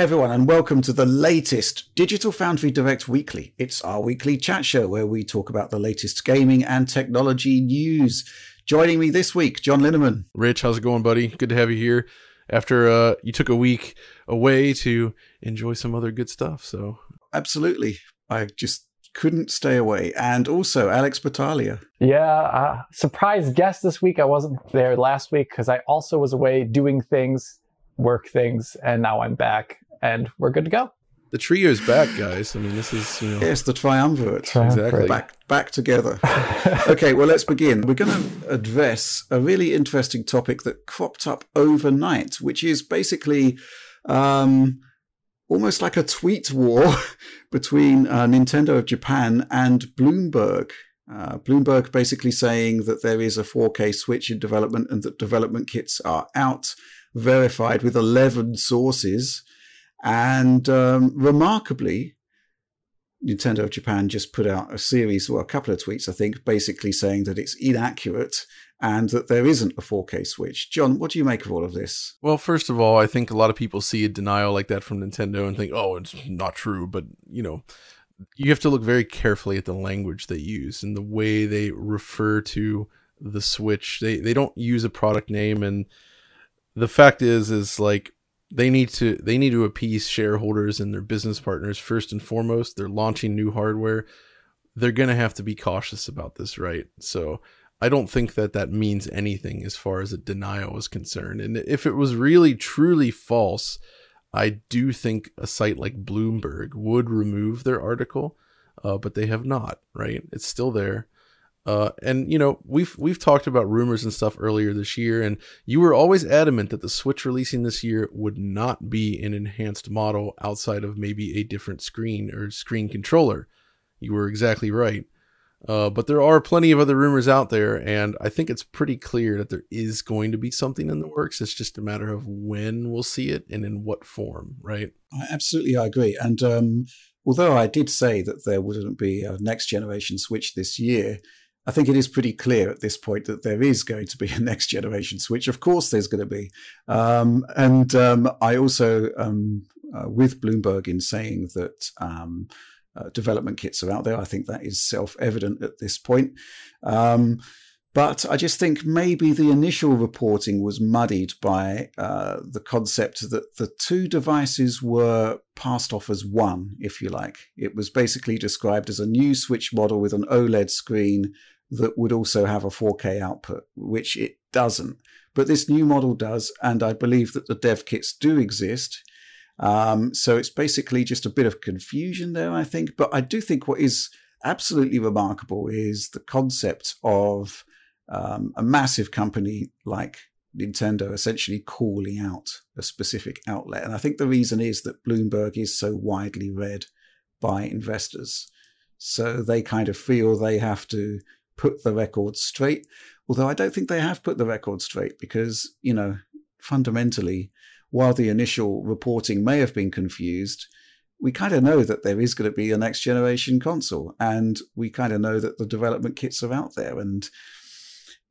Hey everyone, and welcome to the latest Digital Foundry Direct Weekly. It's our weekly chat show where we talk about the latest gaming and technology news. Joining me this week, John Linneman. Rich, how's it going, buddy? Good to have you here. After uh, you took a week away to enjoy some other good stuff, so absolutely, I just couldn't stay away. And also Alex Battaglia. Yeah, uh, surprise guest this week. I wasn't there last week because I also was away doing things, work things, and now I'm back and we're good to go. The trio's back, guys. I mean, this is you know. Yes, the triumvirate. Exactly. Back back together. okay, well, let's begin. We're going to address a really interesting topic that cropped up overnight, which is basically um, almost like a tweet war between uh, Nintendo of Japan and Bloomberg. Uh, Bloomberg basically saying that there is a 4K Switch in development and that development kits are out, verified with 11 sources. And um, remarkably, Nintendo of Japan just put out a series, or well, a couple of tweets, I think, basically saying that it's inaccurate and that there isn't a 4K Switch. John, what do you make of all of this? Well, first of all, I think a lot of people see a denial like that from Nintendo and think, oh, it's not true. But, you know, you have to look very carefully at the language they use and the way they refer to the Switch. They, they don't use a product name. And the fact is, is like, they need to they need to appease shareholders and their business partners first and foremost. They're launching new hardware. They're going to have to be cautious about this, right? So I don't think that that means anything as far as a denial is concerned. And if it was really truly false, I do think a site like Bloomberg would remove their article, uh, but they have not. Right? It's still there. Uh, and you know we've we've talked about rumors and stuff earlier this year, and you were always adamant that the Switch releasing this year would not be an enhanced model outside of maybe a different screen or screen controller. You were exactly right. Uh, but there are plenty of other rumors out there, and I think it's pretty clear that there is going to be something in the works. It's just a matter of when we'll see it and in what form, right? Absolutely, I agree. And um, although I did say that there wouldn't be a next generation Switch this year, I think it is pretty clear at this point that there is going to be a next generation Switch. Of course, there's going to be. Um, and um, I also, um, uh, with Bloomberg in saying that um, uh, development kits are out there, I think that is self evident at this point. Um, but I just think maybe the initial reporting was muddied by uh, the concept that the two devices were passed off as one, if you like. It was basically described as a new Switch model with an OLED screen that would also have a 4K output, which it doesn't. But this new model does, and I believe that the dev kits do exist. Um, so it's basically just a bit of confusion there, I think. But I do think what is absolutely remarkable is the concept of um, a massive company like Nintendo essentially calling out a specific outlet. And I think the reason is that Bloomberg is so widely read by investors. So they kind of feel they have to put the record straight. Although I don't think they have put the record straight because, you know, fundamentally, while the initial reporting may have been confused, we kind of know that there is going to be a next generation console and we kind of know that the development kits are out there and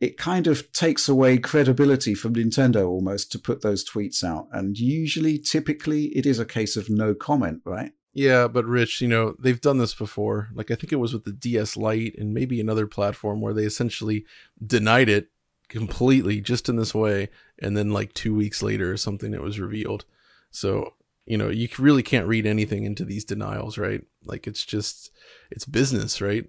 it kind of takes away credibility from Nintendo almost to put those tweets out. And usually, typically, it is a case of no comment, right? Yeah, but Rich, you know, they've done this before. Like, I think it was with the DS Lite and maybe another platform where they essentially denied it completely just in this way. And then, like, two weeks later or something, it was revealed. So, you know, you really can't read anything into these denials, right? Like, it's just, it's business, right?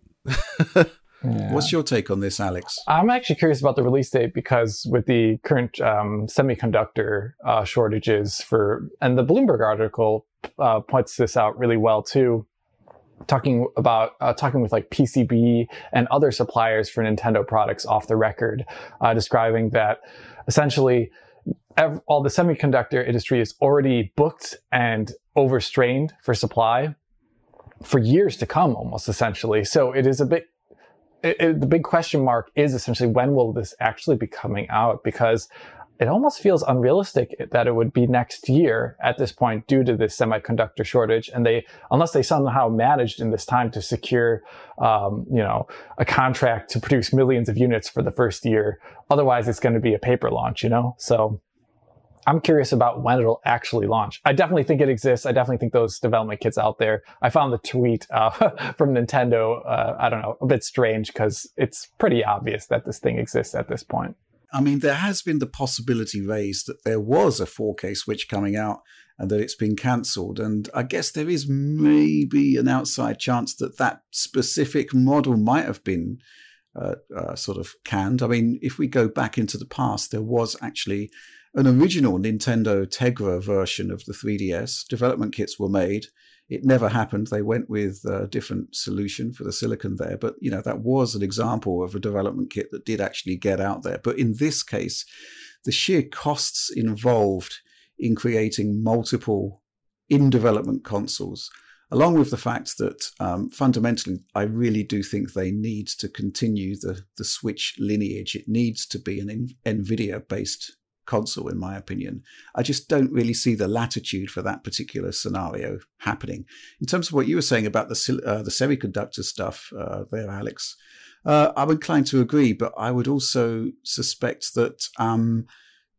Yeah. What's your take on this, Alex? I'm actually curious about the release date because with the current um, semiconductor uh, shortages for, and the Bloomberg article uh, points this out really well too. Talking about uh, talking with like PCB and other suppliers for Nintendo products off the record, uh, describing that essentially ev- all the semiconductor industry is already booked and overstrained for supply for years to come, almost essentially. So it is a bit it, it, the big question mark is essentially when will this actually be coming out? Because it almost feels unrealistic that it would be next year at this point due to this semiconductor shortage. And they, unless they somehow managed in this time to secure, um, you know, a contract to produce millions of units for the first year. Otherwise, it's going to be a paper launch, you know? So I'm curious about when it'll actually launch. I definitely think it exists. I definitely think those development kits out there. I found the tweet uh, from Nintendo, uh, I don't know, a bit strange because it's pretty obvious that this thing exists at this point. I mean, there has been the possibility raised that there was a 4K Switch coming out and that it's been cancelled. And I guess there is maybe an outside chance that that specific model might have been uh, uh, sort of canned. I mean, if we go back into the past, there was actually an original Nintendo Tegra version of the 3DS. Development kits were made. It never happened. They went with a different solution for the silicon there. But, you know, that was an example of a development kit that did actually get out there. But in this case, the sheer costs involved in creating multiple in development consoles along with the fact that um, fundamentally, I really do think they need to continue the, the Switch lineage. It needs to be an NVIDIA based console, in my opinion. I just don't really see the latitude for that particular scenario happening. In terms of what you were saying about the, uh, the semiconductor stuff uh, there, Alex, uh, I'm inclined to agree, but I would also suspect that um,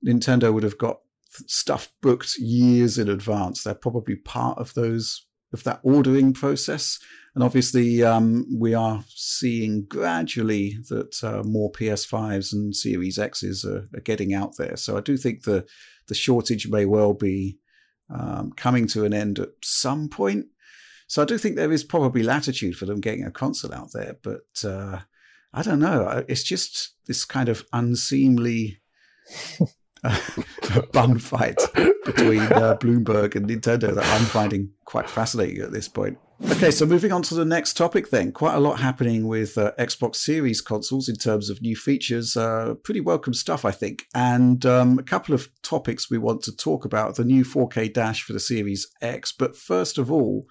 Nintendo would have got stuff booked years in advance. They're probably part of those of that ordering process. And obviously, um, we are seeing gradually that uh, more PS5s and Series Xs are, are, getting out there. So I do think the the shortage may well be um, coming to an end at some point. So I do think there is probably latitude for them getting a console out there, but uh, I don't know. It's just this kind of unseemly bun fight between uh, Bloomberg and Nintendo that I'm finding quite fascinating at this point. Okay, so moving on to the next topic then. Quite a lot happening with uh, Xbox Series consoles in terms of new features. Uh, pretty welcome stuff, I think. And um, a couple of topics we want to talk about the new 4K dash for the Series X. But first of all,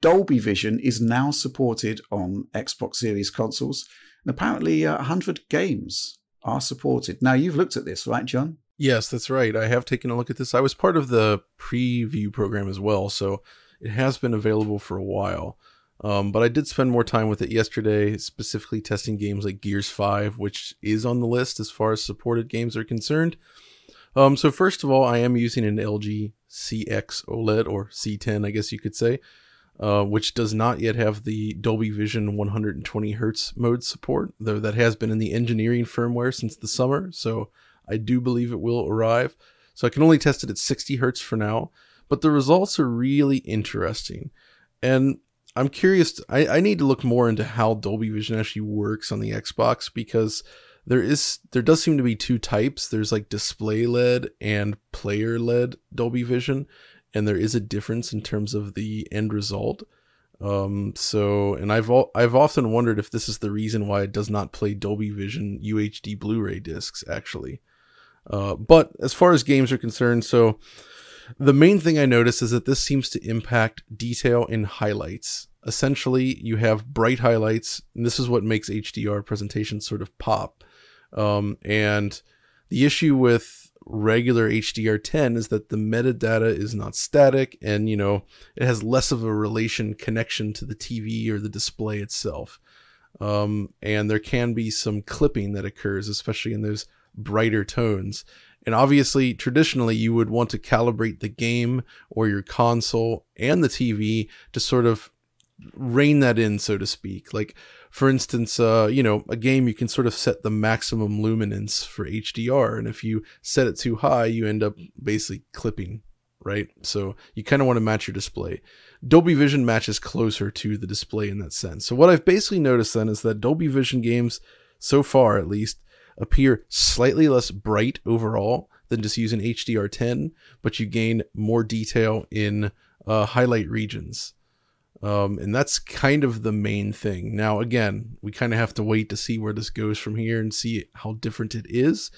Dolby Vision is now supported on Xbox Series consoles. And apparently, uh, 100 games are supported. Now, you've looked at this, right, John? Yes, that's right. I have taken a look at this. I was part of the preview program as well, so it has been available for a while. Um, but I did spend more time with it yesterday, specifically testing games like Gears 5, which is on the list as far as supported games are concerned. Um, so, first of all, I am using an LG CX OLED, or C10, I guess you could say, uh, which does not yet have the Dolby Vision 120 Hz mode support, though that has been in the engineering firmware since the summer. So, I do believe it will arrive. So I can only test it at 60 hertz for now, but the results are really interesting. And I'm curious, I, I need to look more into how Dolby Vision actually works on the Xbox because there is there does seem to be two types. There's like display led and player led Dolby Vision, and there is a difference in terms of the end result. Um, so, and I've I've often wondered if this is the reason why it does not play Dolby Vision UHD Blu-ray discs actually. Uh, but as far as games are concerned, so the main thing I notice is that this seems to impact detail in highlights. Essentially, you have bright highlights, and this is what makes HDR presentations sort of pop. Um, and the issue with regular HDR10 is that the metadata is not static and you know it has less of a relation connection to the TV or the display itself. Um, and there can be some clipping that occurs, especially in those brighter tones. And obviously, traditionally, you would want to calibrate the game or your console and the TV to sort of rein that in, so to speak. Like, for instance, uh, you know, a game you can sort of set the maximum luminance for HDR, and if you set it too high, you end up basically clipping, right? So you kind of want to match your display. Dolby Vision matches closer to the display in that sense. So what I've basically noticed then is that Dolby Vision games, so far at least, appear slightly less bright overall than just using HDR10, but you gain more detail in uh, highlight regions. Um, and that's kind of the main thing. Now, again, we kind of have to wait to see where this goes from here and see how different it is.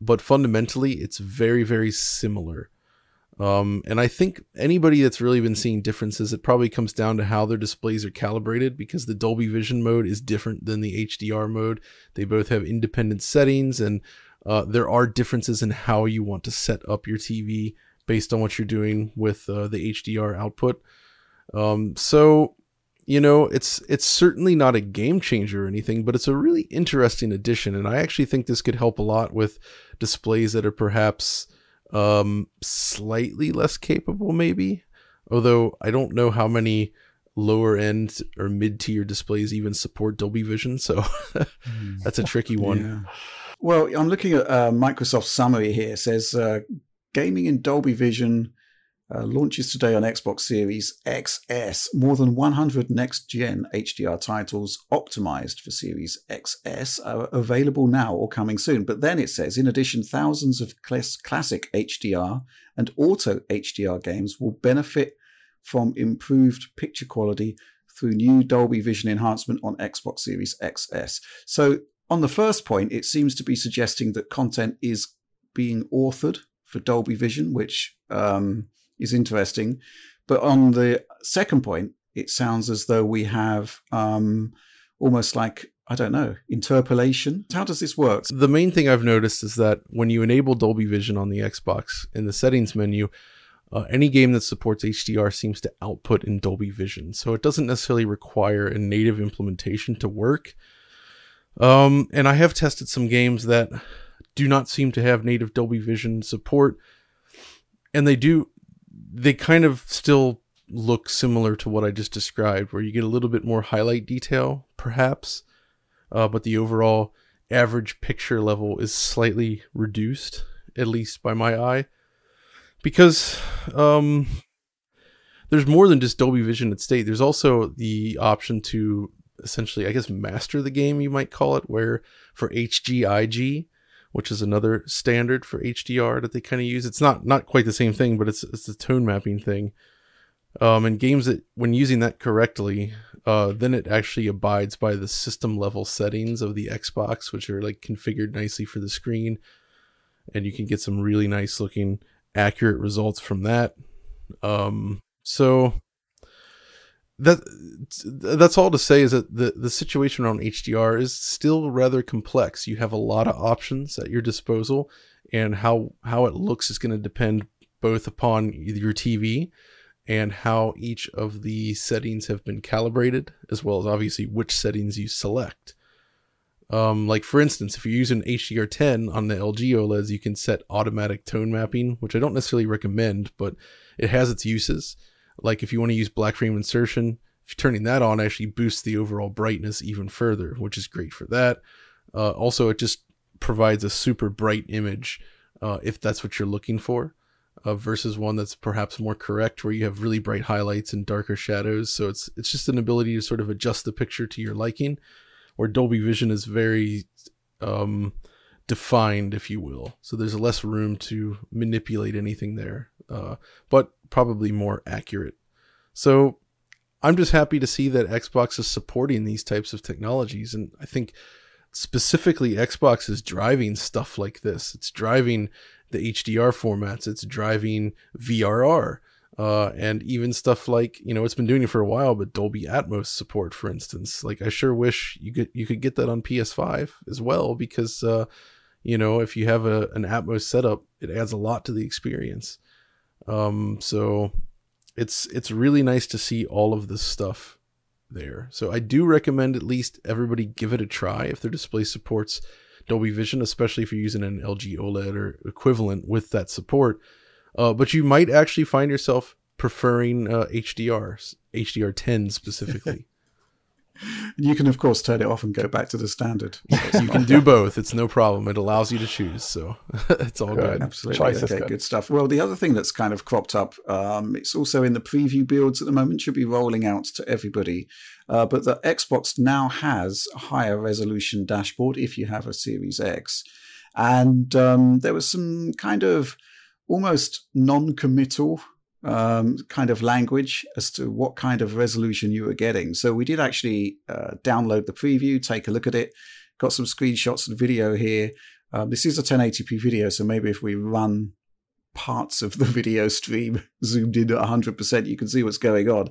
But fundamentally, it's very, very similar. Um, and I think anybody that's really been seeing differences, it probably comes down to how their displays are calibrated because the Dolby Vision mode is different than the HDR mode. They both have independent settings, and uh, there are differences in how you want to set up your TV based on what you're doing with uh, the HDR output. Um, so, you know, it's it's certainly not a game changer or anything, but it's a really interesting addition, and I actually think this could help a lot with displays that are perhaps Um, slightly less capable, maybe. Although I don't know how many lower end or mid tier displays even support Dolby Vision, so that's a tricky one. Yeah. Well, I'm looking at uh, Microsoft's summary here. It says uh, gaming in Dolby Vision uh, launches today on Xbox Series XS. More than 100 next gen HDR titles optimized for Series XS are available now or coming soon. But then it says, in addition, thousands of cl- classic HDR and auto HDR games will benefit from improved picture quality through new Dolby Vision enhancement on Xbox Series XS. So, on the first point, it seems to be suggesting that content is being authored for Dolby Vision, which um, is interesting. But on the second point, it sounds as though we have um, almost like I don't know, interpolation. How does this work? The main thing I've noticed is that when you enable Dolby Vision on the Xbox in the settings menu, uh, any game that supports HDR seems to output in Dolby Vision. So it doesn't necessarily require a native implementation to work. Um, and I have tested some games that do not seem to have native Dolby Vision support. And they do, they kind of still look similar to what I just described, where you get a little bit more highlight detail, perhaps, uh, but the overall average picture level is slightly reduced, at least by my eye, because um, there's more than just Dolby Vision at state. There's also the option to essentially, I guess, master the game, you might call it, where for HGIG, which is another standard for HDR that they kind of use. It's not not quite the same thing, but it's it's a tone mapping thing. Um, and games that when using that correctly, uh, then it actually abides by the system level settings of the Xbox, which are like configured nicely for the screen, and you can get some really nice looking accurate results from that. Um, so that that's all to say is that the the situation around HDR is still rather complex. You have a lot of options at your disposal, and how how it looks is going to depend both upon your TV and how each of the settings have been calibrated, as well as obviously which settings you select. Um, like for instance, if you're using HDR10 on the LG OLEDs, you can set automatic tone mapping, which I don't necessarily recommend, but it has its uses. Like if you want to use black frame insertion, if you're turning that on, actually boosts the overall brightness even further, which is great for that. Uh, also, it just provides a super bright image uh, if that's what you're looking for, uh, versus one that's perhaps more correct, where you have really bright highlights and darker shadows. So it's it's just an ability to sort of adjust the picture to your liking, where Dolby Vision is very um, defined, if you will. So there's less room to manipulate anything there, uh, but probably more accurate. So I'm just happy to see that Xbox is supporting these types of technologies. And I think specifically Xbox is driving stuff like this. It's driving the HDR formats, it's driving VRR. Uh, and even stuff like you know it's been doing it for a while, but Dolby Atmos support, for instance. Like I sure wish you could you could get that on PS5 as well, because uh, you know if you have a an Atmos setup, it adds a lot to the experience. Um, so it's it's really nice to see all of this stuff there. So I do recommend at least everybody give it a try if their display supports Dolby Vision, especially if you're using an LG OLED or equivalent with that support. Uh, but you might actually find yourself preferring uh, HDR, HDR10 specifically. You can, of course, turn it off and go back to the standard. you can do both. It's no problem. It allows you to choose. So it's all good. good. Absolutely. Choice okay, good. good. stuff. Well, the other thing that's kind of cropped up, um, it's also in the preview builds at the moment, should be rolling out to everybody. Uh, but the Xbox now has a higher resolution dashboard if you have a Series X. And um, there was some kind of almost non committal um, kind of language as to what kind of resolution you were getting. So we did actually uh, download the preview, take a look at it, got some screenshots and video here. Um, this is a 1080p video, so maybe if we run parts of the video stream zoomed in at 100%, you can see what's going on.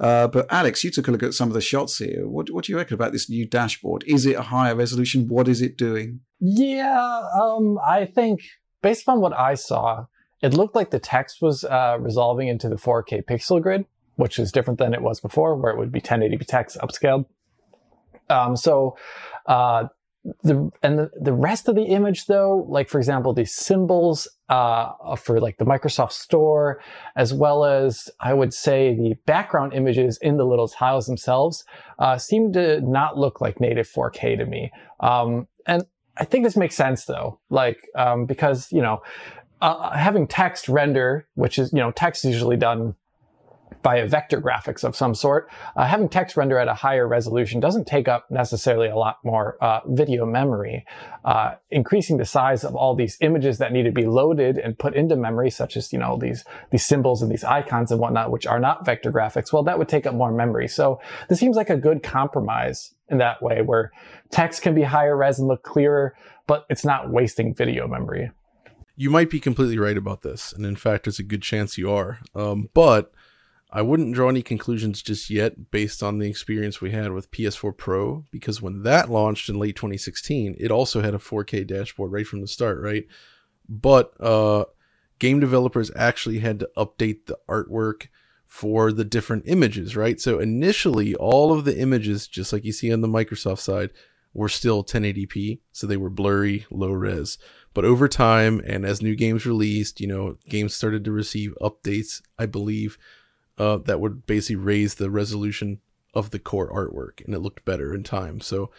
Uh, but Alex, you took a look at some of the shots here. What, what do you reckon about this new dashboard? Is it a higher resolution? What is it doing? Yeah, um, I think based on what I saw, it looked like the text was uh, resolving into the 4K pixel grid, which is different than it was before, where it would be 1080p text upscaled. Um, so, uh, the and the, the rest of the image, though, like for example, the symbols uh, for like the Microsoft Store, as well as I would say the background images in the little tiles themselves uh, seem to not look like native 4K to me. Um, and I think this makes sense though, like um, because you know uh, having text render, which is you know text is usually done via vector graphics of some sort, uh, having text render at a higher resolution doesn't take up necessarily a lot more uh, video memory. Uh, increasing the size of all these images that need to be loaded and put into memory, such as you know these these symbols and these icons and whatnot, which are not vector graphics, well, that would take up more memory. So this seems like a good compromise in that way, where text can be higher res and look clearer, but it's not wasting video memory. You might be completely right about this, and in fact, there's a good chance you are. Um, but I wouldn't draw any conclusions just yet based on the experience we had with PS4 Pro, because when that launched in late 2016, it also had a 4K dashboard right from the start, right? But uh, game developers actually had to update the artwork for the different images, right? So initially, all of the images, just like you see on the Microsoft side, were still 1080p, so they were blurry, low res. But over time, and as new games released, you know, games started to receive updates, I believe uh, that would basically raise the resolution of the core artwork and it looked better in time. So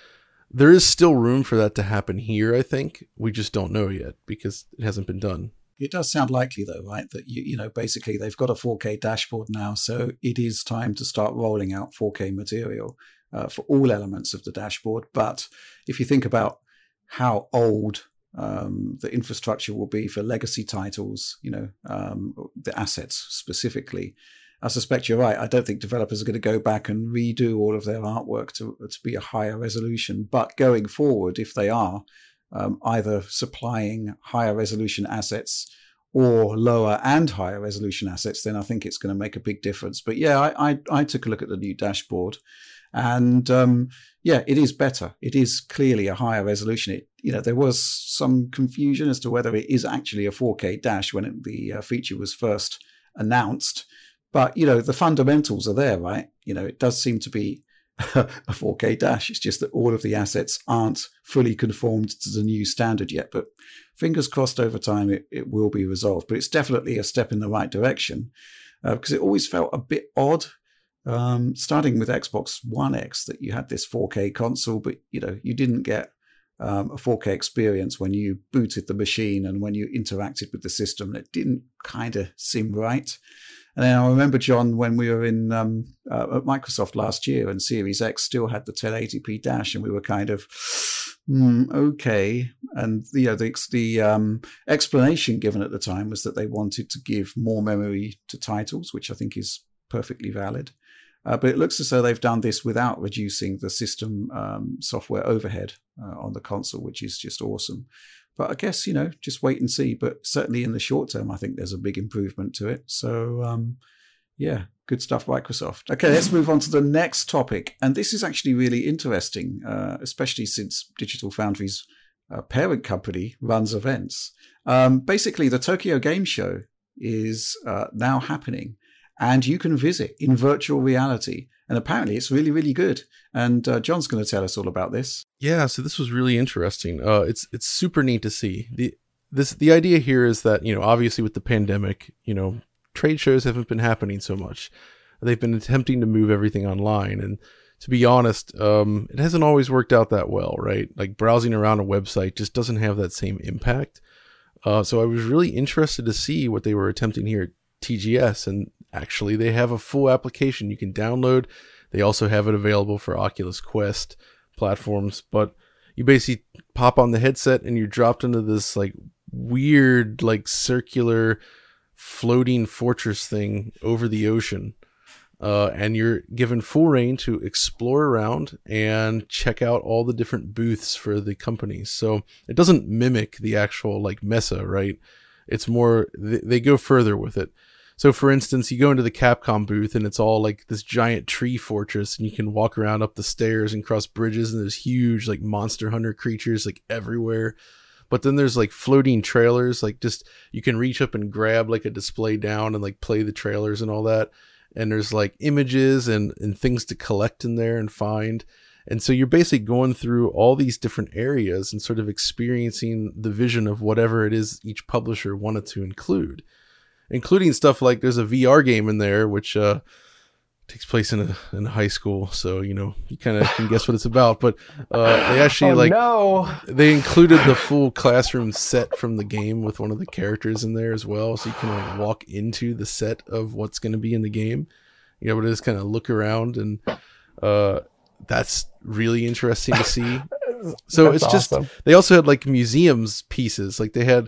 there is still room for that to happen here, I think. We just don't know yet because it hasn't been done. It does sound likely, though, right? That you, you know, basically they've got a 4K dashboard now, so it is time to start rolling out 4K material uh, for all elements of the dashboard. But if you think about how old um, the infrastructure will be for legacy titles, you know, um, the assets specifically, I suspect you're right. I don't think developers are going to go back and redo all of their artwork to, to be a higher resolution. But going forward, if they are um, either supplying higher resolution assets or lower and higher resolution assets, then I think it's going to make a big difference. But yeah, I, I, I took a look at the new dashboard, and um, yeah, it is better. It is clearly a higher resolution. It, you know, there was some confusion as to whether it is actually a 4K dash when it, the uh, feature was first announced. But you know, the fundamentals are there, right? You know, it does seem to be a 4K dash. It's just that all of the assets aren't fully conformed to the new standard yet. But fingers crossed over time it, it will be resolved. But it's definitely a step in the right direction uh, because it always felt a bit odd. Um, starting with Xbox One X, that you had this 4K console, but you know you didn't get um, a 4K experience when you booted the machine and when you interacted with the system. It didn't kind of seem right. And then I remember, John, when we were in um, uh, at Microsoft last year and Series X still had the 1080p dash, and we were kind of, mm, okay. And you know, the, the um, explanation given at the time was that they wanted to give more memory to titles, which I think is perfectly valid. Uh, but it looks as though they've done this without reducing the system um, software overhead uh, on the console, which is just awesome. But I guess, you know, just wait and see. But certainly in the short term, I think there's a big improvement to it. So, um, yeah, good stuff, Microsoft. Okay, let's move on to the next topic. And this is actually really interesting, uh, especially since Digital Foundry's uh, parent company runs events. Um, basically, the Tokyo Game Show is uh, now happening, and you can visit in virtual reality. And apparently it's really really good. And uh, john's going to tell us all about this. Yeah so this was really interesting. Uh, it's it's super neat to see. The this the idea here is that you know obviously with the pandemic you know trade shows haven't been happening so much. They've been attempting to move everything online. And to be honest um, it hasn't always worked out that well right? Like browsing around a website just doesn't have that same impact. Uh, so i was really interested to see what they were attempting here at tgs and actually they have a full application you can download. They also have it available for Oculus Quest platforms, but you basically pop on the headset and you're dropped into this like weird like circular floating fortress thing over the ocean. Uh, and you're given full reign to explore around and check out all the different booths for the companies. So it doesn't mimic the actual like Messe, right? It's more they, they go further with it. So, for instance, you go into the Capcom booth and it's all like this giant tree fortress, and you can walk around up the stairs and cross bridges, and there's huge like monster hunter creatures like everywhere. But then there's like floating trailers, like just you can reach up and grab like a display down and like play the trailers and all that. And there's like images and, and things to collect in there and find. And so you're basically going through all these different areas and sort of experiencing the vision of whatever it is each publisher wanted to include, including stuff like there's a VR game in there, which uh, takes place in a in a high school, so you know you kind of can guess what it's about. But uh, they actually oh, like no. they included the full classroom set from the game with one of the characters in there as well, so you can like walk into the set of what's going to be in the game. You know, but just kind of look around and uh, that's really interesting to see. So That's it's just awesome. they also had like museums pieces, like they had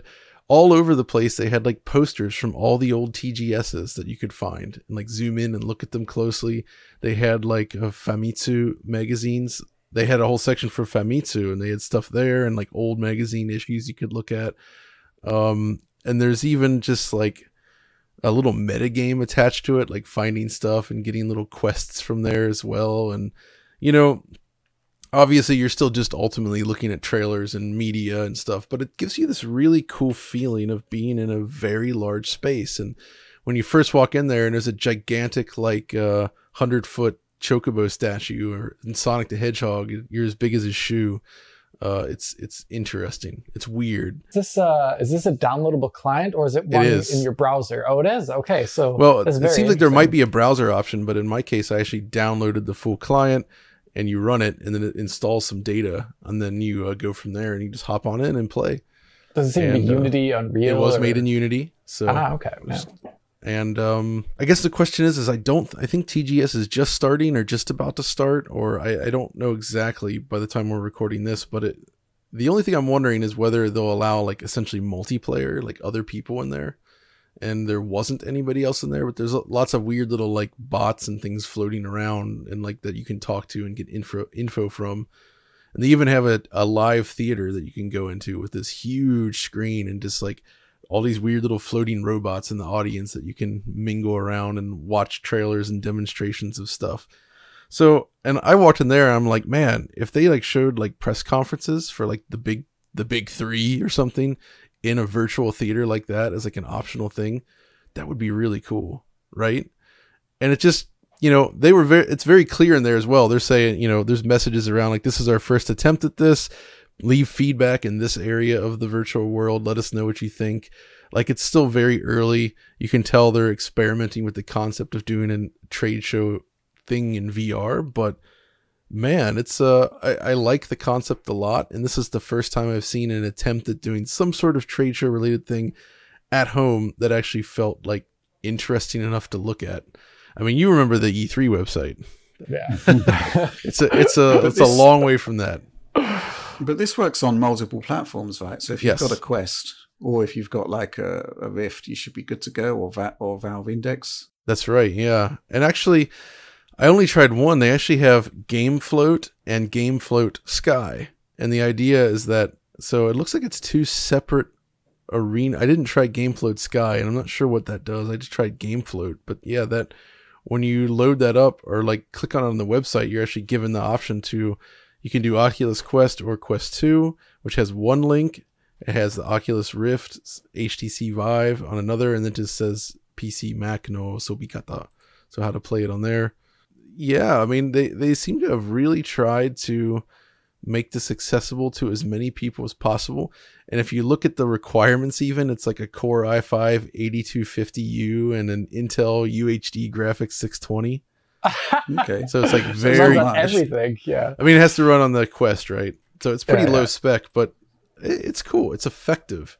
all over the place. They had like posters from all the old TGSs that you could find and like zoom in and look at them closely. They had like uh, Famitsu magazines. They had a whole section for Famitsu and they had stuff there and like old magazine issues you could look at. Um, and there's even just like a little meta game attached to it, like finding stuff and getting little quests from there as well. And you know, obviously you're still just ultimately looking at trailers and media and stuff, but it gives you this really cool feeling of being in a very large space. And when you first walk in there and there's a gigantic like uh hundred foot chocobo statue or in Sonic the Hedgehog, you're as big as his shoe. Uh, it's it's interesting. It's weird. Is this uh is this a downloadable client or is it one is. in your browser? Oh, it is. Okay, so Well, it seems like there might be a browser option, but in my case, I actually downloaded the full client and you run it, and then it installs some data, and then you uh, go from there, and you just hop on in and play. Does it seem to and, be uh, Unity, Unreal? it was or- made in Unity, so Ah, okay. and um, I guess the question is, is I don't, I think TGS is just starting or just about to start, or I, I don't know exactly by the time we're recording this, but it, the only thing I'm wondering is whether they'll allow like essentially multiplayer, like other people in there, and there wasn't anybody else in there, but there's lots of weird little like bots and things floating around and like that you can talk to and get info info from. And they even have a, a live theater that you can go into with this huge screen and just like all these weird little floating robots in the audience that you can mingle around and watch trailers and demonstrations of stuff. So, and I walked in there I'm like, man, if they like showed like press conferences for like the big the big 3 or something in a virtual theater like that as like an optional thing, that would be really cool, right? And it just you know they were very it's very clear in there as well. They're saying you know there's messages around like this is our first attempt at this. Leave feedback in this area of the virtual world. Let us know what you think. Like it's still very early. You can tell they're experimenting with the concept of doing a trade show thing in vr but man it's uh I, I like the concept a lot and this is the first time i've seen an attempt at doing some sort of trade show related thing at home that actually felt like interesting enough to look at i mean you remember the e3 website Yeah. it's a it's a it's a long way from that But this works on multiple platforms, right? So if you've Yes. got a Quest, or if you've got like a, a Rift, you should be good to go, or Va- or Valve Index. That's right. Yeah. And actually, I only tried one. They actually have Game Float and Game Float Sky. And the idea is that so it looks like it's two separate arena. I didn't try Game Float Sky, and I'm not sure what that does. I just tried Game Float. But yeah, that when you load that up or like click on it on the website, you're actually given the option to you can do Oculus Quest or Quest 2, which has one link. It has the Oculus Rift, HTC Vive on another, and then just says PC Mac no so we got the So how to play it on there. Yeah, I mean they, they seem to have really tried to make this accessible to as many people as possible. And if you look at the requirements even, it's like a Core i5 8250U and an Intel UHD graphics 620. Okay. So it's like very on everything. Yeah. I mean, it has to run on the Quest, right? So it's pretty Yeah, low yeah. spec, but it's cool. It's effective,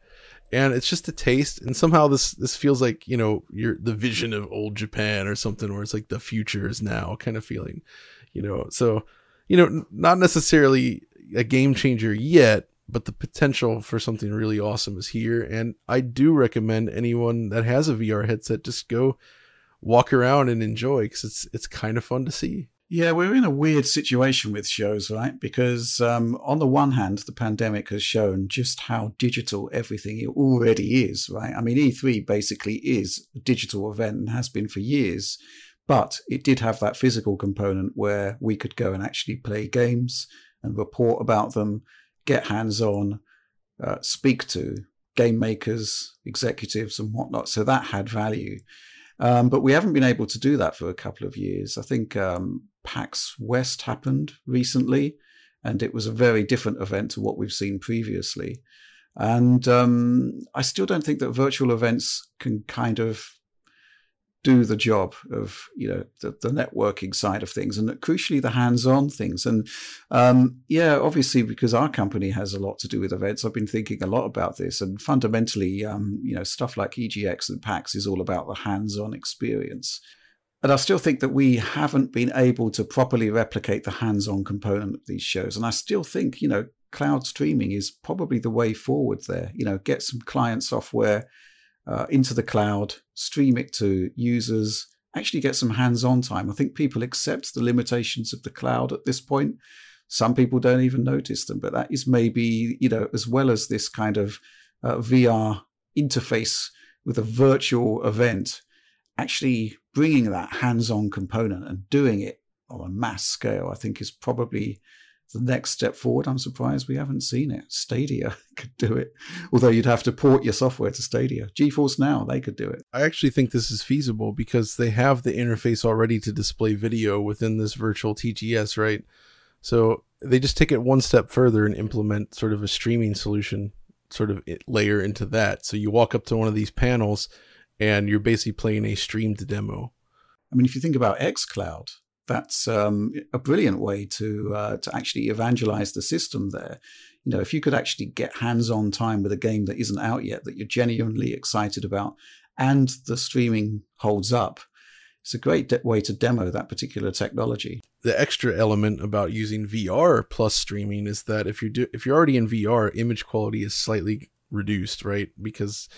and it's just a taste. And somehow this this feels like you know the vision of old Japan or something, where it's like the future is now kind of feeling, you know. So you know, not necessarily a game changer yet, but the potential for something really awesome is here. And I do recommend anyone that has a VR headset just go walk around and enjoy because it's it's kind of fun to see. Yeah, we're in a weird situation with shows, right? Because um, on the one hand, the pandemic has shown just how digital everything already is, right? I mean, E3 basically is a digital event and has been for years, but it did have that physical component where we could go and actually play games and report about them, get hands on, uh, speak to game makers, executives, and whatnot. So that had value. Um, but we haven't been able to do that for a couple of years. I think um, PAX West happened recently, and it was a very different event to what we've seen previously. And um, I still don't think that virtual events can kind of do the job of you know the, the networking side of things and crucially the hands-on things. And um, yeah obviously because our company has a lot to do with events i've been thinking a lot about this. And fundamentally um, you know stuff like egx and pax is all about the hands-on experience and I still think that we haven't been able to properly replicate the hands on component of these shows. And I still think, you know, cloud streaming is probably the way forward there. You know, get some client software uh, into the cloud, stream it to users, actually get some hands on time. I think people accept the limitations of the cloud at this point. Some people don't even notice them, but that is maybe, you know, as well as this kind of uh, VR interface with a virtual event, actually bringing that hands on component and doing it on a mass scale, I think is probably the next step forward. I'm surprised we haven't seen it. Stadia could do it, although you'd have to port your software to Stadia. GeForce Now, they could do it. I actually think this is feasible because they have the interface already to display video within this virtual TGS, right? So they just take it one step further and implement sort of a streaming solution, sort of layer into that. So you walk up to one of these panels and you're basically playing a streamed demo. I mean, if you think about xCloud, that's um, a brilliant way to uh, to actually evangelize the system there. You know, if you could actually get hands-on time with a game that isn't out yet that you're genuinely excited about, and the streaming holds up, it's a great de- way to demo that particular technology. The extra element about using VR plus streaming is that if you do if you're already in VR, image quality is slightly reduced, right? Because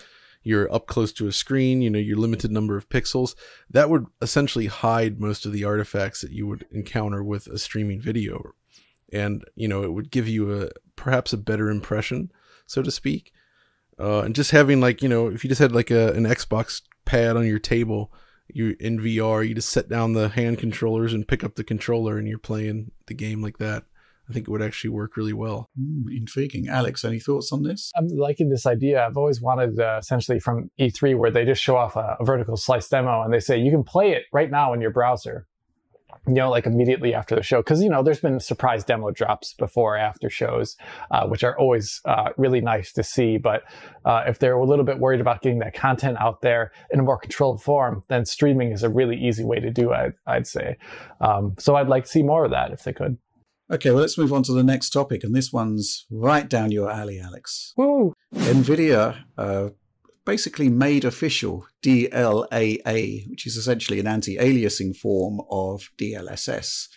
you're up close to a screen, you know, your limited number of pixels, that would essentially hide most of the artifacts that you would encounter with a streaming video. And, you know, it would give you a perhaps a better impression, so to speak. Uh, and just having like, you know, if you just had like a, an Xbox pad on your table, you in VR, you just set down the hand controllers and pick up the controller and you're playing the game like that. I think it would actually work really well. Mm, intriguing. Alex, any thoughts on this? I'm liking this idea. I've always wanted uh, essentially from E3 where they just show off a, a, vertical slice demo and they say you can play it right now in your browser. You know, like immediately after the show, because you know there's been surprise demo drops before after shows, uh, which are always uh, really nice to see. But uh, if they're a little bit worried about getting that content out there in a more controlled form, then streaming is a really easy way to do it. I'd say. Um, so I'd like to see more of that if they could. Okay, well, let's move on to the next topic. And this one's right down your alley, Alex. Woo! NVIDIA uh, basically made official DLAA, which is essentially an anti aliasing form of DLSS.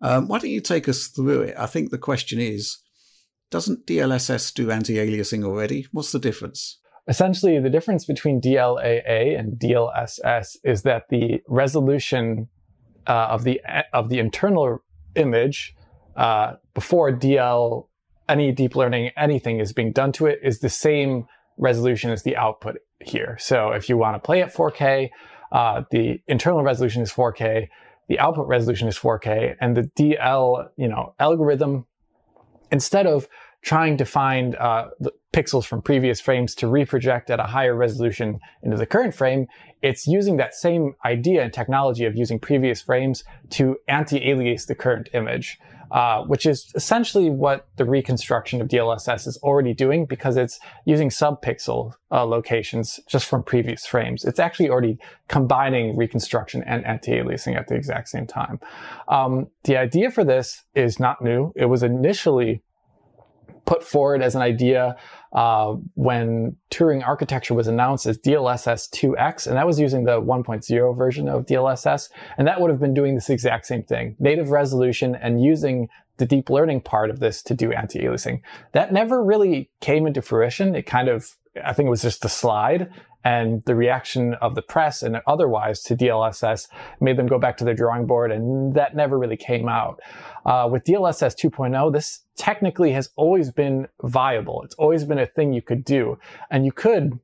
Um, why don't you take us through it? I think the question is doesn't DLSS do anti aliasing already? What's the difference? Essentially, the difference between DLAA and DLSS is that the resolution uh, of the of the internal image uh, before DL, any deep learning, anything is being done to it is the same resolution as the output here. So if you want to play at 4K, uh, the internal resolution is 4K, the output resolution is 4K, and the DL, you know, algorithm, instead of trying to find uh, the pixels from previous frames to reproject at a higher resolution into the current frame, it's using that same idea and technology of using previous frames to anti-alias the current image uh, which is essentially what the reconstruction of DLSS is already doing because it's using subpixel uh, locations just from previous frames. It's actually already combining reconstruction and anti-aliasing at the exact same time. Um, the idea for this is not new. It was initially put forward as an idea uh, when Turing architecture was announced as DLSS 2X, and that was using the 1.0 version of DLSS, and that would have been doing this exact same thing, native resolution and using the deep learning part of this to do anti-aliasing. That never really came into fruition. It kind of, I think it was just a slide, and the reaction of the press and otherwise to DLSS made them go back to their drawing board, and that never really came out. Uh, with DLSS 2.0, this technically has always been viable. It's always been a thing you could do. And you could,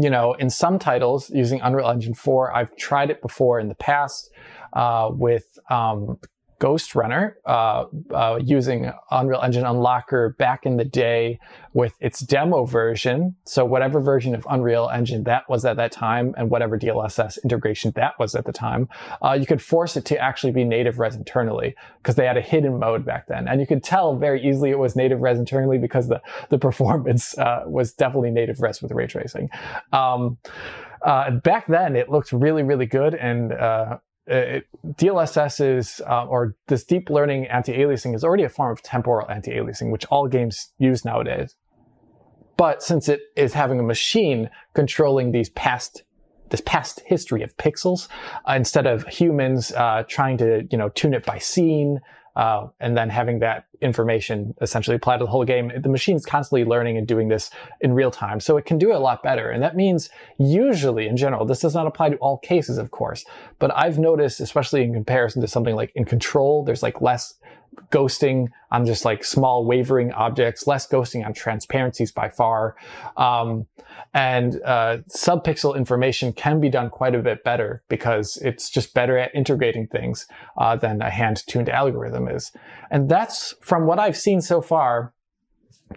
you know, in some titles using Unreal Engine 4, I've tried it before in the past uh, with um, Ghostrunner uh, uh, using Unreal Engine Unlocker back in the day with its demo version. So whatever version of Unreal Engine that was at that time and whatever DLSS integration that was at the time, uh, you could force it to actually be native res internally because they had a hidden mode back then. And you could tell very easily it was native res internally because the, the performance uh, was definitely native res with ray tracing. Um, uh, back then, it looked really, really good, and uh, it, DLSS is, uh, or this deep learning anti-aliasing is already a form of temporal anti-aliasing, which all games use nowadays. But since it is having a machine controlling these past this past history of pixels uh, instead of humans uh, trying to you know tune it by scene uh, and then having that information essentially apply to the whole game. The machine's constantly learning and doing this in real time, so it can do it a lot better. And that means usually, in general, this does not apply to all cases, of course, but I've noticed, especially in comparison to something like in Control, there's like less ghosting on just like small wavering objects, less ghosting on transparencies by far. Um, and uh, subpixel information can be done quite a bit better because it's just better at integrating things uh, than a hand tuned algorithm is. And that's from what I've seen so far.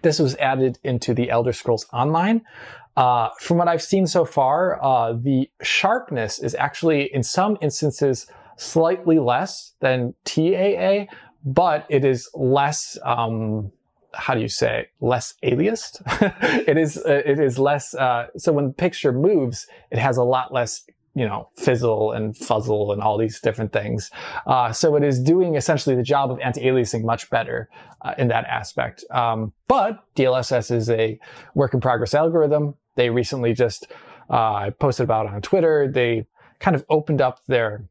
This was added into the Elder Scrolls Online. Uh, from what I've seen so far, uh, the sharpness is actually, in some instances, slightly less than TAA, but it is less um, how do you say less aliased? It is uh, it is less uh, so when the picture moves it has a lot less you know fizzle and fuzzle and all these different things. Uh, so it is doing essentially the job of anti-aliasing much better uh, in that aspect. Um, but dlss is a work in progress algorithm. They recently just uh, posted about on twitter. They kind of opened up their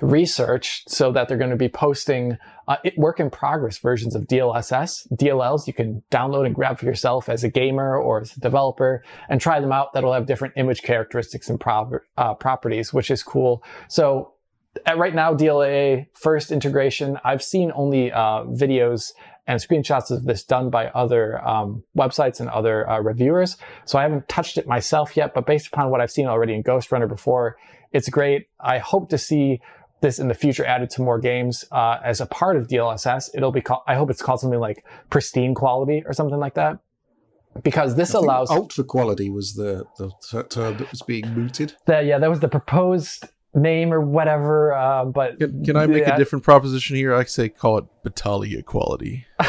research so that they're going to be posting uh, work in progress versions of DLSS, DLLs you can download and grab for yourself as a gamer or as a developer and try them out. That'll have different image characteristics and pro- uh, properties, which is cool. So at right now, DLAA first integration, I've seen only uh, videos and screenshots of this done by other um, websites and other uh, reviewers. So I haven't touched it myself yet, but based upon what I've seen already in Ghostrunner before, it's great. I hope to see this in the future added to more games uh, as a part of DLSS. It'll be called, I hope it's called something like pristine quality or something like that. Because this I allows ultra quality was the, the term that was being mooted. That yeah, that was the proposed name or whatever. Uh, but can, can I make a different proposition here? I say call it Battaglia quality.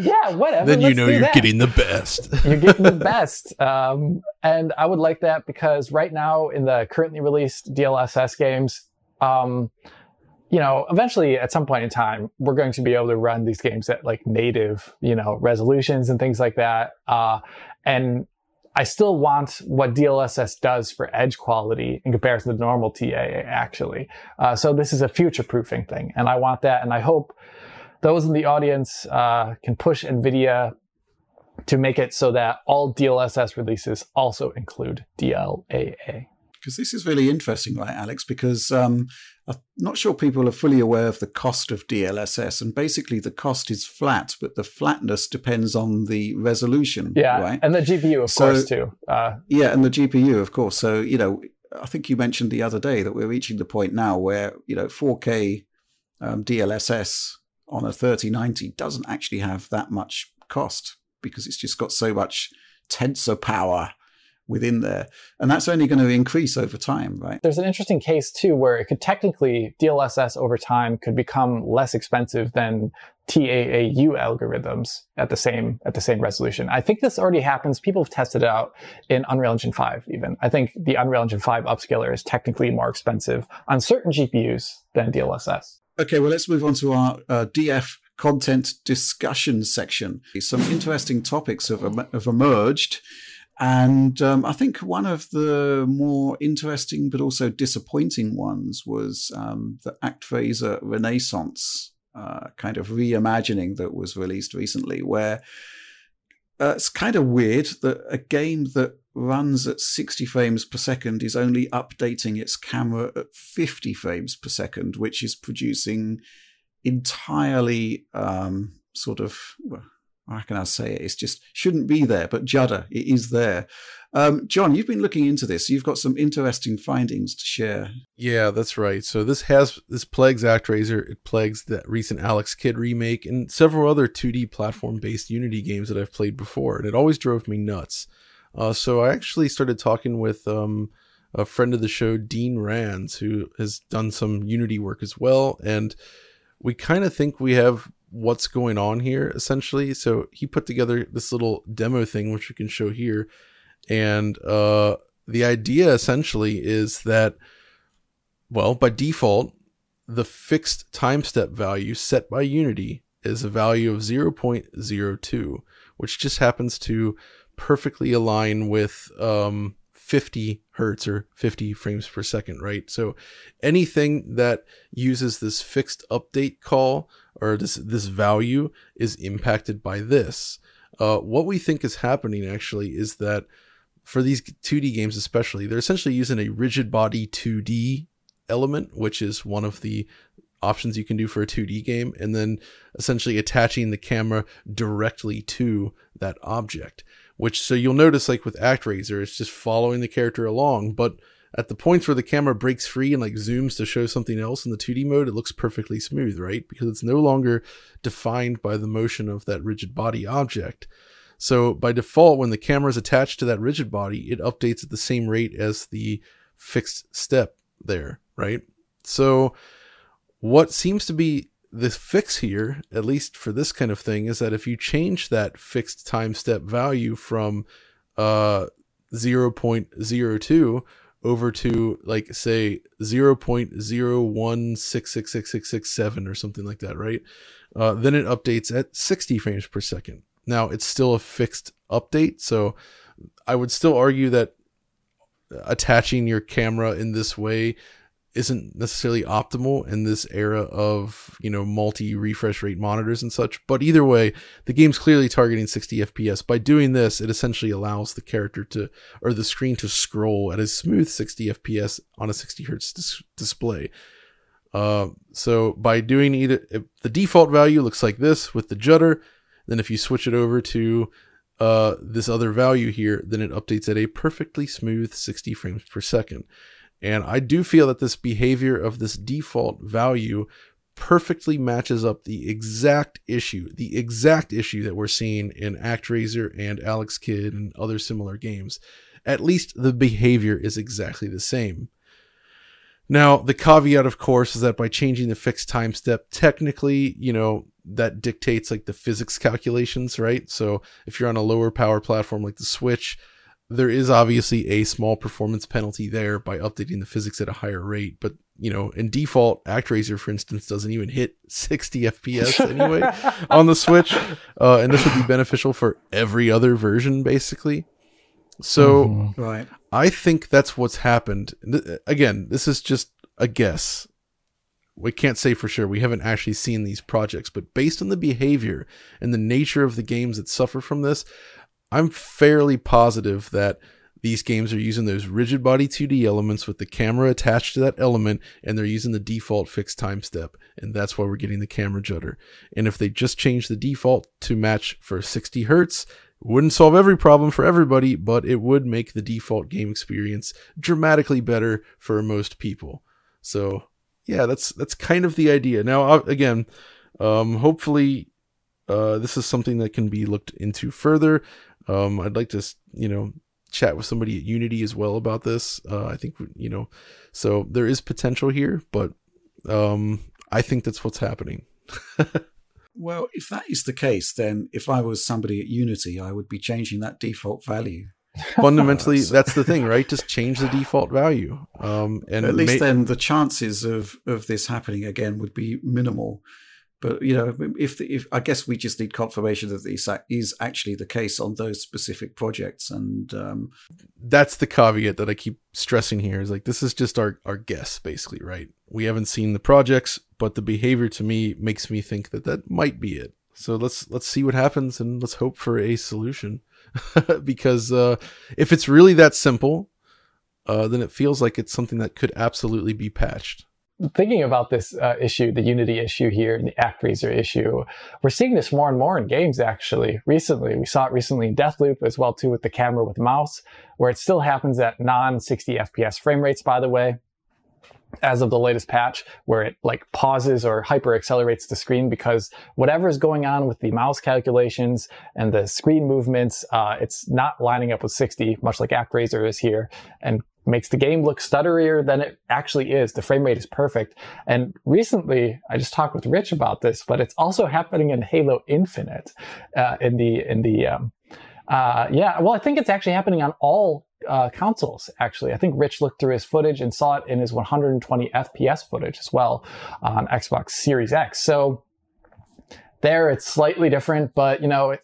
yeah, whatever. Then you know you're that. getting the best. you're getting the best. Um, and I would like that because right now in the currently released DLSS games, um, you know, eventually at some point in time, we're going to be able to run these games at like native, you know, resolutions and things like that. Uh, and I still want what DLSS does for edge quality in comparison to normal TAA, actually. Uh, so this is a future proofing thing. And I want that. And I hope those in the audience uh, can push NVIDIA to make it so that all DLSS releases also include DLAA because this is really interesting, right, Alex? Because um, I'm not sure people are fully aware of the cost of DLSS, and basically the cost is flat, but the flatness depends on the resolution. Yeah, right? and the GPU, of so, course, too. Uh, yeah, and the GPU, of course. So you know, I think you mentioned the other day that we're reaching the point now where you know 4K um, DLSS on a 3090 doesn't actually have that much cost because it's just got so much tensor power within there. And that's only going to increase over time, right? There's an interesting case too where it could technically DLSS over time could become less expensive than TAAU algorithms at the same at the same resolution. I think this already happens. People have tested it out in Unreal Engine 5 even. I think the Unreal Engine 5 upscaler is technically more expensive on certain GPUs than DLSS. Okay, well let's move on to our uh, DF content discussion section. Some interesting topics have, have emerged and um, I think one of the more interesting but also disappointing ones was um, the ActRaiser Renaissance uh, kind of reimagining that was released recently, where uh, it's kind of weird that a game that runs at 60 frames per second is only updating its camera at 50 frames per second, which is producing entirely um, sort of. Well, how can I say it? It's just shouldn't be there, but judder, it is there. Um, John, you've been looking into this. You've got some interesting findings to share. Yeah, that's right. So this has this plagues ActRaiser. It plagues that recent Alex Kidd remake and several other 2D platform-based Unity games that I've played before, and it always drove me nuts. Uh, so I actually started talking with um, a friend of the show, Dean Rands, who has done some Unity work as well, and we kind of think we have what's going on here essentially. So he put together this little demo thing, which we can show here and uh, the idea essentially is that, well, by default, the fixed time step value set by Unity is a value of 0.02, which just happens to perfectly align with um, 50 hertz or 50 frames per second, right? So anything that uses this fixed update call or this this value is impacted by this. Uh, what we think is happening actually is that for these 2D games, especially, they're essentially using a rigid body 2D element, which is one of the options you can do for a 2D game, and then essentially attaching the camera directly to that object. Which, so you'll notice, like with ActRaiser, it's just following the character along, but at the points where the camera breaks free and like zooms to show something else in the 2D mode, it looks perfectly smooth, right? Because it's no longer defined by the motion of that rigid body object. So by default, when the camera is attached to that rigid body, it updates at the same rate as the fixed step there, right? So what seems to be the fix here, at least for this kind of thing, is that if you change that fixed time step value from uh, 0.02 over to like say 0.016666667 or something like that, right? Uh, then it updates at 60 frames per second. Now, it's still a fixed update, so I would still argue that attaching your camera in this way isn't necessarily optimal in this era of you know multi refresh rate monitors and such. But either way the game's clearly targeting 60 fps by doing this it essentially allows the character to or the screen to scroll at a smooth 60 fps on a 60 hertz dis- display. Uh, so by doing either the default value looks like this with the judder then if you switch it over to uh, this other value here, then it updates at a perfectly smooth 60 frames per second. And I do feel that this behavior of this default value perfectly matches up the exact issue, the exact issue that we're seeing in ActRaiser and Alex Kidd and other similar games. At least the behavior is exactly the same. Now, the caveat, of course, is that by changing the fixed time step, technically, you know, that dictates like the physics calculations, right? So if you're on a lower power platform like the Switch, there is obviously a small performance penalty there by updating the physics at a higher rate. But you know, in default, ActRaiser, for instance, doesn't even hit 60 FPS anyway on the Switch, uh, and this would be beneficial for every other version, basically. So, mm-hmm. right, I think that's what's happened. Again, this is just a guess we can't say for sure. We haven't actually seen these projects, but based on the behavior and the nature of the games that suffer from this, I'm fairly positive that these games are using those rigid body 2D elements with the camera attached to that element, and they're using the default fixed time step. And that's why we're getting the camera judder. And if they just change the default to match for 60 hertz, wouldn't solve every problem for everybody, but it would make the default game experience dramatically better for most people. So yeah, that's that's kind of the idea. Now, again, um, hopefully, uh, this is something that can be looked into further. Um, I'd like to, you know, chat with somebody at Unity as well about this. Uh, I think, you know, so there is potential here, but um, I think that's what's happening. well, if that is the case, then if I was somebody at Unity, I would be changing that default value. Fundamentally that's the thing right? Just change the default value. Um, and at least ma- then the chances of of this happening again would be minimal but you know if if i guess we just need confirmation that this is actually the case on those specific projects and um, that's the caveat that i keep stressing here is like this is just our our guess basically right? We haven't seen the projects but the behavior to me makes me think that that might be it. So let's let's see what happens and let's hope for a solution. Because uh, if it's really that simple, uh, then it feels like it's something that could absolutely be patched. Thinking about this uh, issue, the Unity issue here, and the ActRaiser issue, we're seeing this more and more in games. Actually, recently we saw it recently in Deathloop as well too with the camera with mouse, where it still happens at non 60 FPS frame rates. By the way, as of the latest patch where it like pauses or hyper accelerates the screen because whatever is going on with the mouse calculations and the screen movements, uh, it's not lining up with 60, much like ActRaiser is here, and makes the game look stutterier than it actually is. The frame rate is perfect. And recently, I just talked with Rich about this, but it's also happening in Halo Infinite, uh, in the in the um, uh, yeah. Well, I think it's actually happening on all uh, consoles, actually. I think Rich looked through his footage and saw it in his 120 FPS footage as well on Xbox Series X. So there it's slightly different, but you know, it,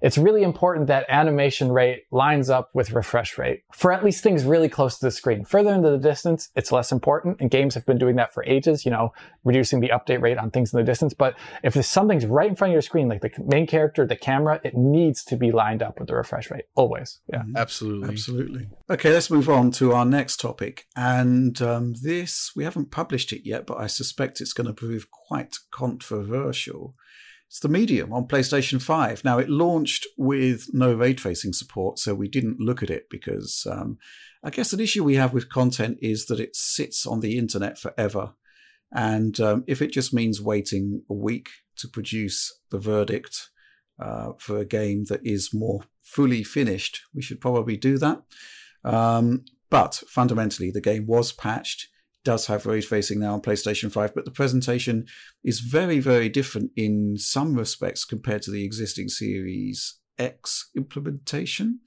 it's really important that animation rate lines up with refresh rate for at least things really close to the screen. Further into the distance, it's less important, and games have been doing that for ages, you know, reducing the update rate on things in the distance. But if something's right in front of your screen, like the main character, the camera, it needs to be lined up with the refresh rate, always. Yeah. Mm-hmm. Absolutely. Absolutely. Okay, let's move on to our next topic. And um, this, we haven't published it yet, but I suspect it's going to prove quite controversial. It's the Medium on PlayStation 5. Now, it launched with no ray tracing support, so we didn't look at it because um, I guess an issue we have with content is that it sits on the internet forever. And um, if it just means waiting a week to produce the verdict uh, for a game that is more fully finished, we should probably do that. Um, but fundamentally, the game was patched does have ray tracing now on PlayStation 5, but the presentation is very, very different in some respects compared to the existing Series X implementation.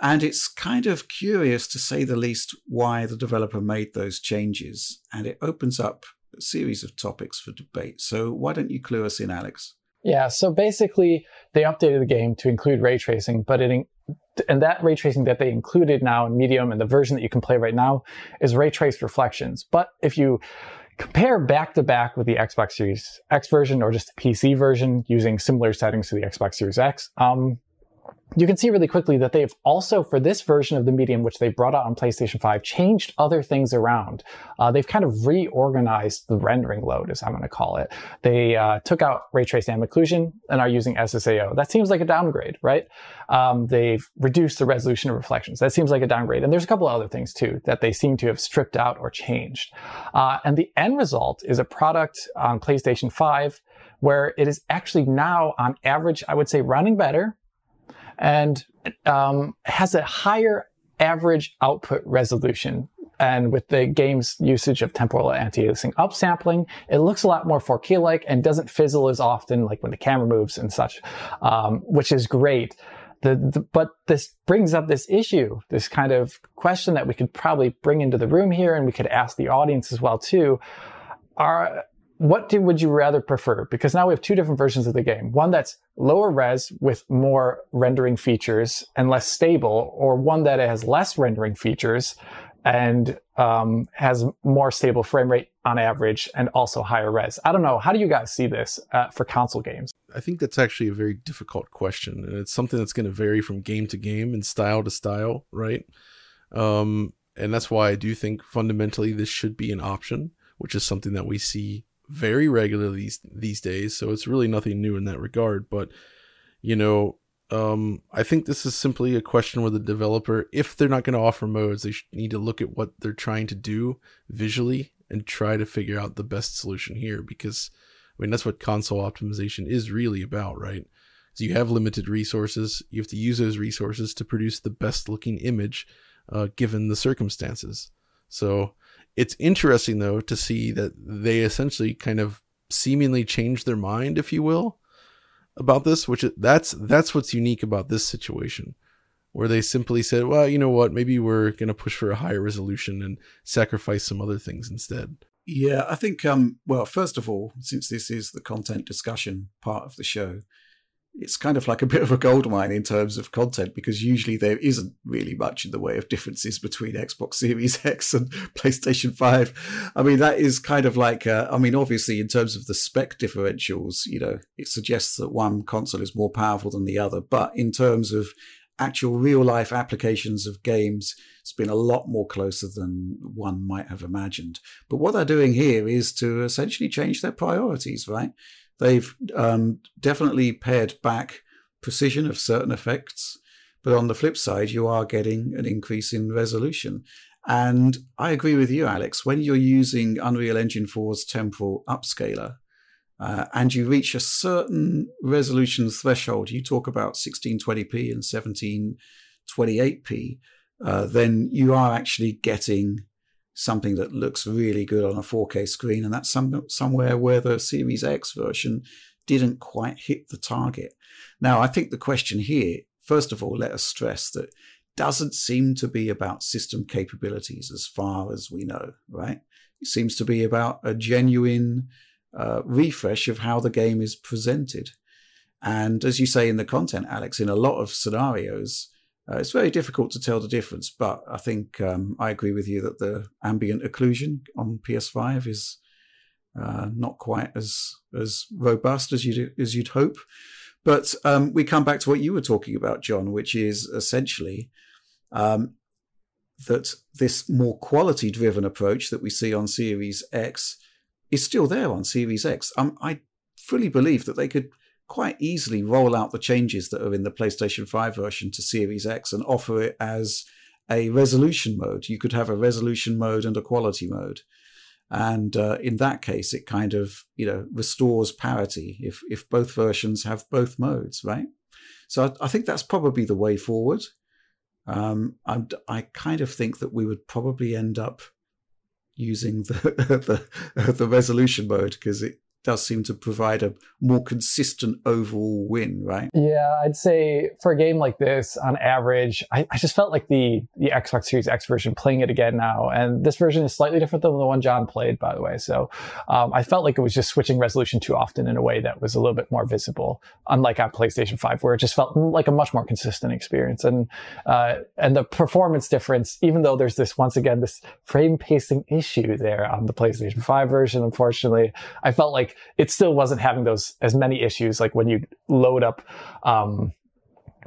And it's kind of curious, to say the least, why the developer made those changes. And it opens up a series of topics for debate. So why don't you clue us in, Alex? Yeah, so basically, they updated the game to include ray tracing, but it and that ray tracing that they included now in Medium and the version that you can play right now is ray traced reflections. But if you compare back to back with the Xbox Series X version or just the PC version using similar settings to the Xbox Series X, um, you can see really quickly that they've also, for this version of the medium, which they brought out on PlayStation 5, changed other things around. Uh, they've kind of reorganized the rendering load, as I'm going to call it. They uh, took out ray tracing and occlusion and are using SSAO. That seems like a downgrade, right? Um, they've reduced the resolution of reflections. That seems like a downgrade. And there's a couple other things too that they seem to have stripped out or changed. Uh, and the end result is a product on PlayStation 5 where it is actually now on average, I would say running better and um, has a higher average output resolution. And with the game's usage of temporal anti-aliasing upsampling, it looks a lot more 4K-like and doesn't fizzle as often, like when the camera moves and such, um, which is great. The, the, but this brings up this issue, this kind of question that we could probably bring into the room here, and we could ask the audience as well too. Are what do, would you rather prefer? Because now we have two different versions of the game. One that's lower res with more rendering features and less stable, or one that has less rendering features and um, has more stable frame rate on average and also higher res. I don't know. How do you guys see this uh, for console games? I think that's actually a very difficult question, and it's something that's going to vary from game to game and style to style, right? Um, and that's why I do think fundamentally this should be an option, which is something that we see very regularly these, these days. So it's really nothing new in that regard. But, you know, um, I think this is simply a question where the developer, if they're not going to offer modes, they need to look at what they're trying to do visually and try to figure out the best solution here. Because, I mean, that's what console optimization is really about, right? So you have limited resources. You have to use those resources to produce the best looking image, uh, given the circumstances. So it's interesting though to see that they essentially kind of seemingly changed their mind, if you will, about this. Which that's that's what's unique about this situation, where they simply said, "Well, you know what? Maybe we're going to push for a higher resolution and sacrifice some other things instead." Yeah, I think. Um, well, first of all, since this is the content discussion part of the show, it's kind of like a bit of a goldmine in terms of content because usually there isn't really much in the way of differences between Xbox Series X and PlayStation 5. I mean, that is kind of like, uh, I mean, obviously, in terms of the spec differentials, you know, it suggests that one console is more powerful than the other. But in terms of actual real life applications of games, it's been a lot more closer than one might have imagined. But what they're doing here is to essentially change their priorities, right? They've um, definitely pared back precision of certain effects, but on the flip side, you are getting an increase in resolution. And I agree with you, Alex. When you're using Unreal Engine 4's temporal upscaler, uh, and you reach a certain resolution threshold, you talk about 1620p and 1728p, uh, then you are actually getting something that looks really good on a 4K screen. And that's some, somewhere where the Series X version didn't quite hit the target. Now, I think the question here, first of all, let us stress that doesn't seem to be about system capabilities as far as we know, right? It seems to be about a genuine uh, refresh of how the game is presented. And as you say in the content, Alex, in a lot of scenarios, uh, it's very difficult to tell the difference. But I think um, I agree with you that the ambient occlusion on PS5 is uh, not quite as as robust as you'd as you'd hope. But um, we come back to what you were talking about, John, which is essentially um, that this more quality driven approach that we see on Series X is still there on Series X. Um, I fully believe that they could quite easily roll out the changes that are in the PlayStation 5 version to Series X and offer it as a resolution mode. You could have a resolution mode and a quality mode. And uh, in that case, it kind of you know restores parity if if both versions have both modes, right? So I, I think that's probably the way forward. Um, I, I kind of think that we would probably end up using the the, the resolution mode because it does seem to provide a more consistent overall win, right? Yeah, I'd say for a game like this, on average, I, I, just felt like the the Xbox Series X version playing it again now, and this version is slightly different than the one John played, by the way. So um, I felt like it was just switching resolution too often in a way that was a little bit more visible, unlike on PlayStation Five, where it just felt like a much more consistent experience. And uh, and the performance difference, even though there's this once again this frame pacing issue there on the PlayStation Five version, unfortunately, I felt like it still wasn't having those as many issues like when you load up um,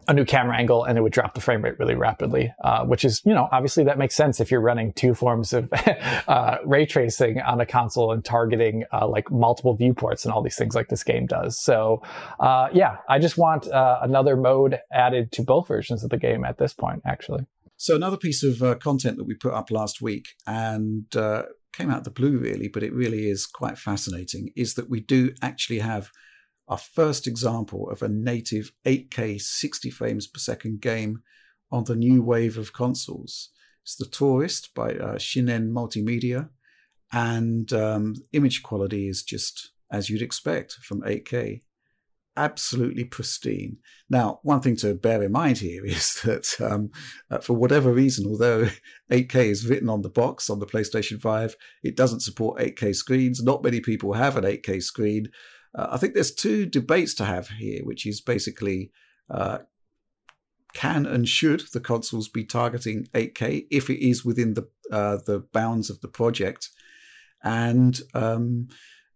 a new camera angle and it would drop the frame rate really rapidly, uh, which is, you know, obviously that makes sense if you're running two forms of uh, ray tracing on a console and targeting uh, like multiple viewports and all these things like this game does. So, uh, yeah, I just want uh, another mode added to both versions of the game at this point, actually. So, another piece of uh, content that we put up last week, and came out the blue really, but it really is quite fascinating, is that we do actually have our first example of a native 8K 60 frames per second game on the new wave of consoles. It's The Touryst by uh, Shin'en Multimedia, and um, image quality is just as you'd expect from 8K absolutely pristine. Now, one thing to bear in mind here is that um, uh, for whatever reason, although 8K is written on the box on the PlayStation 5, it doesn't support 8K screens. Not many people have an 8K screen. Uh, I think there's two debates to have here, which is basically uh, can and should the consoles be targeting 8K if it is within the uh, the bounds of the project, and um,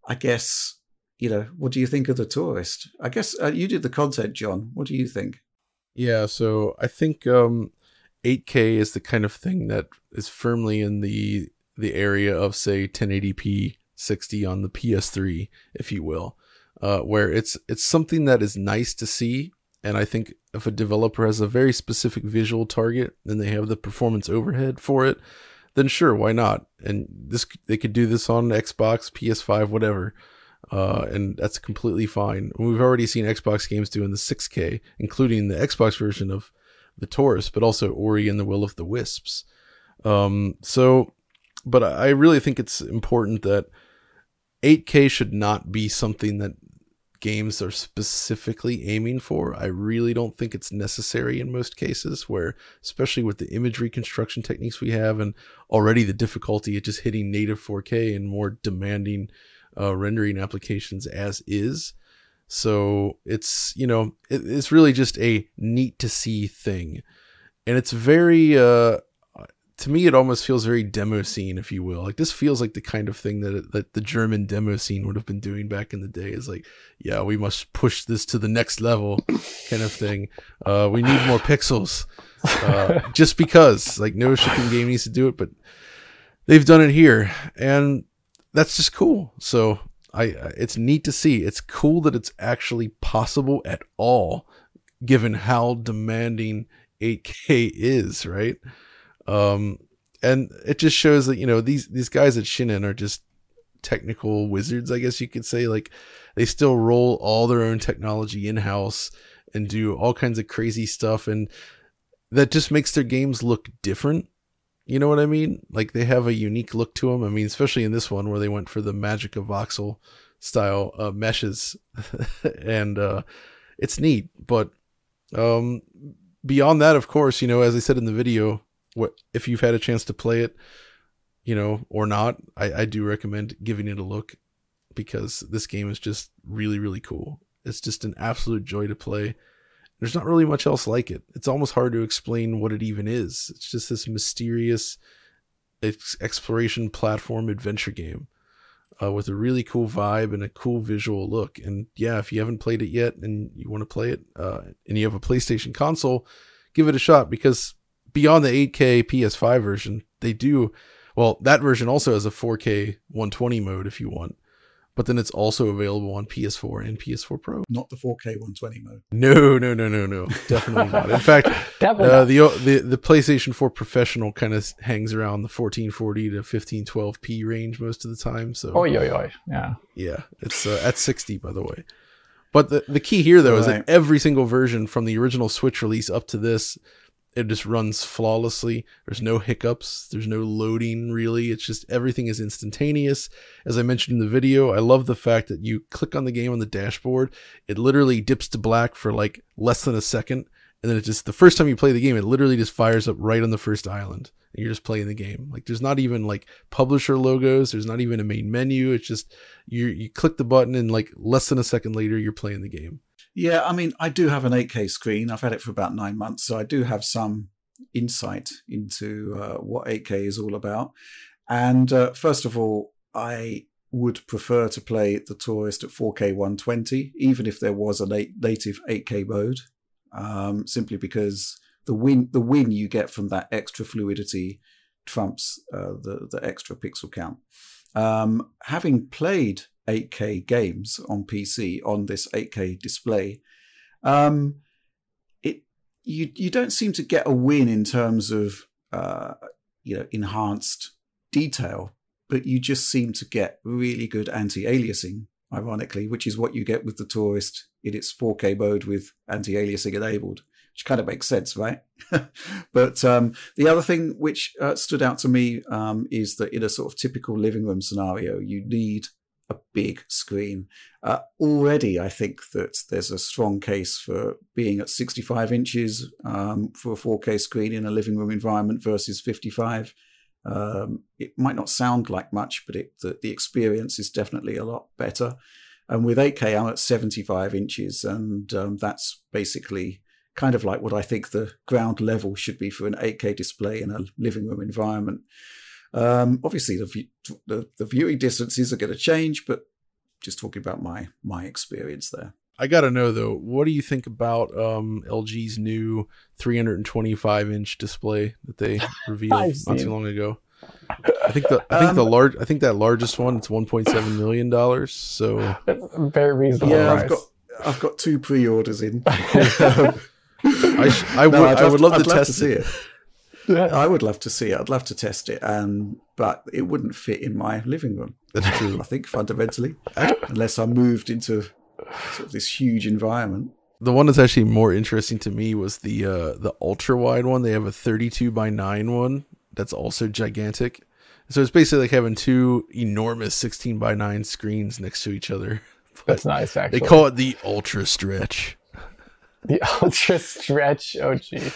I guess you know, what do you think of the Touryst? I guess uh, you did the content, John. What do you think? Yeah, so I think um, 8K is the kind of thing that is firmly in the the area of say 1080p 60 on the PS3, if you will, uh, where it's it's something that is nice to see. And I think if a developer has a very specific visual target and they have the performance overhead for it, then sure, why not? And this they could do this on Xbox, PS5, whatever uh, and that's completely fine. We've already seen Xbox games doing the 6K, including the Xbox version of the Touryst, but also Ori and the Will of the Wisps. Um, so, but I really think it's important that 8K should not be something that games are specifically aiming for. I really don't think it's necessary in most cases, where, especially with the image reconstruction techniques we have, and already the difficulty of just hitting native 4K and more demanding uh, rendering applications as is. So it's you know it, it's really just a neat to see thing, and it's very uh, to me, it almost feels very demo scene, if you will. Like this feels like the kind of thing that that the German demo scene would have been doing back in the day. Is like, yeah, we must push this to the next level, kind of thing. Uh, we need more pixels, uh, just because. Like, no shipping game needs to do it, but they've done it here, and that's just cool. So I, it's neat to see. It's cool that it's actually possible at all, given how demanding 8K is, right? Um, and it just shows that you know these these guys at Shin'en are just technical wizards, I guess you could say. Like they still roll all their own technology in house and do all kinds of crazy stuff, and that just makes their games look different. You know what I mean? Like they have a unique look to them. I mean, especially in this one where they went for the magic of voxel style uh, meshes, and uh, it's neat. But um, beyond that, of course, you know, as I said in the video, what if you've had a chance to play it, you know, or not, I, I do recommend giving it a look because this game is just really, really cool. It's just an absolute joy to play. There's not really much else like it. It's almost hard to explain what it even is. It's just this mysterious ex- exploration platform adventure game uh, with a really cool vibe and a cool visual look. And yeah, if you haven't played it yet and you want to play it uh, and you have a PlayStation console, give it a shot because beyond the 8K PS5 version, they do well. That version also has a 4K 120 mode if you want, but then it's also available on PS4 and PS4 Pro. Not the 4K 120 mode. No, no, no, no, no, definitely not. In fact, uh, the the the PlayStation 4 Professional kind of hangs around the 1440 to 1512p range most of the time. So, oh, yo, yo, yeah, yeah, it's uh, at 60 by the way. But the, the key here, though, right. is that every single version from the original Switch release up to this it just runs flawlessly. There's no hiccups. There's no loading really. It's just everything is instantaneous. As I mentioned in the video, I love the fact that you click on the game on the dashboard, it literally dips to black for like less than a second. And then it just, the first time you play the game, it literally just fires up right on the first island. And you're just playing the game. Like there's not even like publisher logos. There's not even a main menu. It's just, you you click the button and like less than a second later, you're playing the game. Yeah, I mean, I do have an 8K screen. I've had it for about nine months, so I do have some insight into uh, what 8K is all about. And uh, first of all, I would prefer to play the Touryst at 4K 120, even if there was a native 8K mode, um, simply because the win the win you get from that extra fluidity trumps uh, the the extra pixel count. Um, having played 8K games on PC on this 8K display, um, it you you don't seem to get a win in terms of uh, you know enhanced detail, but you just seem to get really good anti-aliasing. Ironically, which is what you get with the Touryst in its 4K mode with anti-aliasing enabled which kind of makes sense, right? but um, the other thing which uh, stood out to me um, is that in a sort of typical living room scenario, you need a big screen. Uh, already, I think that there's a strong case for being at 65 inches um, for a 4K screen in a living room environment versus 55. Um, it might not sound like much, but it, the, the, experience is definitely a lot better. And with 8K, I'm at 75 inches, and um, that's basically kind of like what I think the ground level should be for an 8K display in a living room environment. Um, obviously, the, the, the viewing distances are going to change, but just talking about my my experience there. I gotta know though, what do you think about um, LG's new 325 inch display that they revealed not too long ago? I think the I think um, the large I think that largest one it's 1.7 million dollars. So very reasonable. Yeah, price. I've got I've got two pre-orders in. I, sh- I would no, I would love, love to test to see it. I would love to see it. I'd love to test it, and but it wouldn't fit in my living room. That's true. I think fundamentally, unless I moved into sort of this huge environment. The one that's actually more interesting to me was the uh, the ultra wide one. They have a 32 by 9 one that's also gigantic. So it's basically like having two enormous 16 by 9 screens next to each other. That's nice, actually. They call it the ultra stretch. The ultra stretch. Oh, jeez.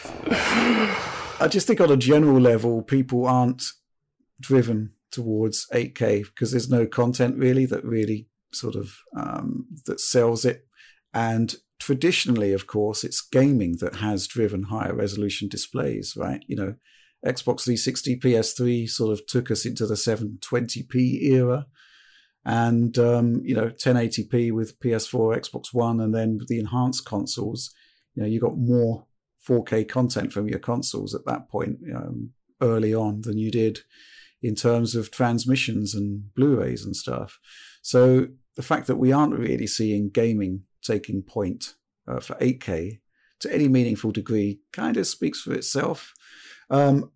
I just think on a general level, people aren't driven towards 8K because there's no content really that really sort of um, that sells it. And traditionally, of course, it's gaming that has driven higher resolution displays, right? You know, Xbox 360, PS3 sort of took us into the 720p era. And, um, you know, 1080p with PS4, Xbox One, and then the enhanced consoles, you know, you got more 4K content from your consoles at that point um, early on than you did in terms of transmissions and Blu-rays and stuff. So the fact that we aren't really seeing gaming taking point uh, for 8K to any meaningful degree kind of speaks for itself. Um,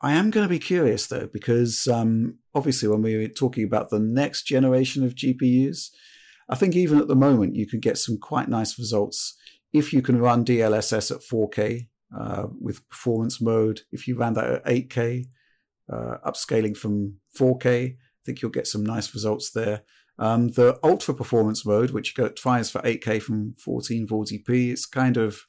I am going to be curious though, because um, obviously when we are talking about the next generation of GPUs, I think even at the moment you can get some quite nice results if you can run DLSS at 4K uh, with performance mode. If you ran that at 8K, uh, upscaling from 4K, I think you'll get some nice results there. Um, the ultra performance mode, which tries for 8K from 1440p, it's kind of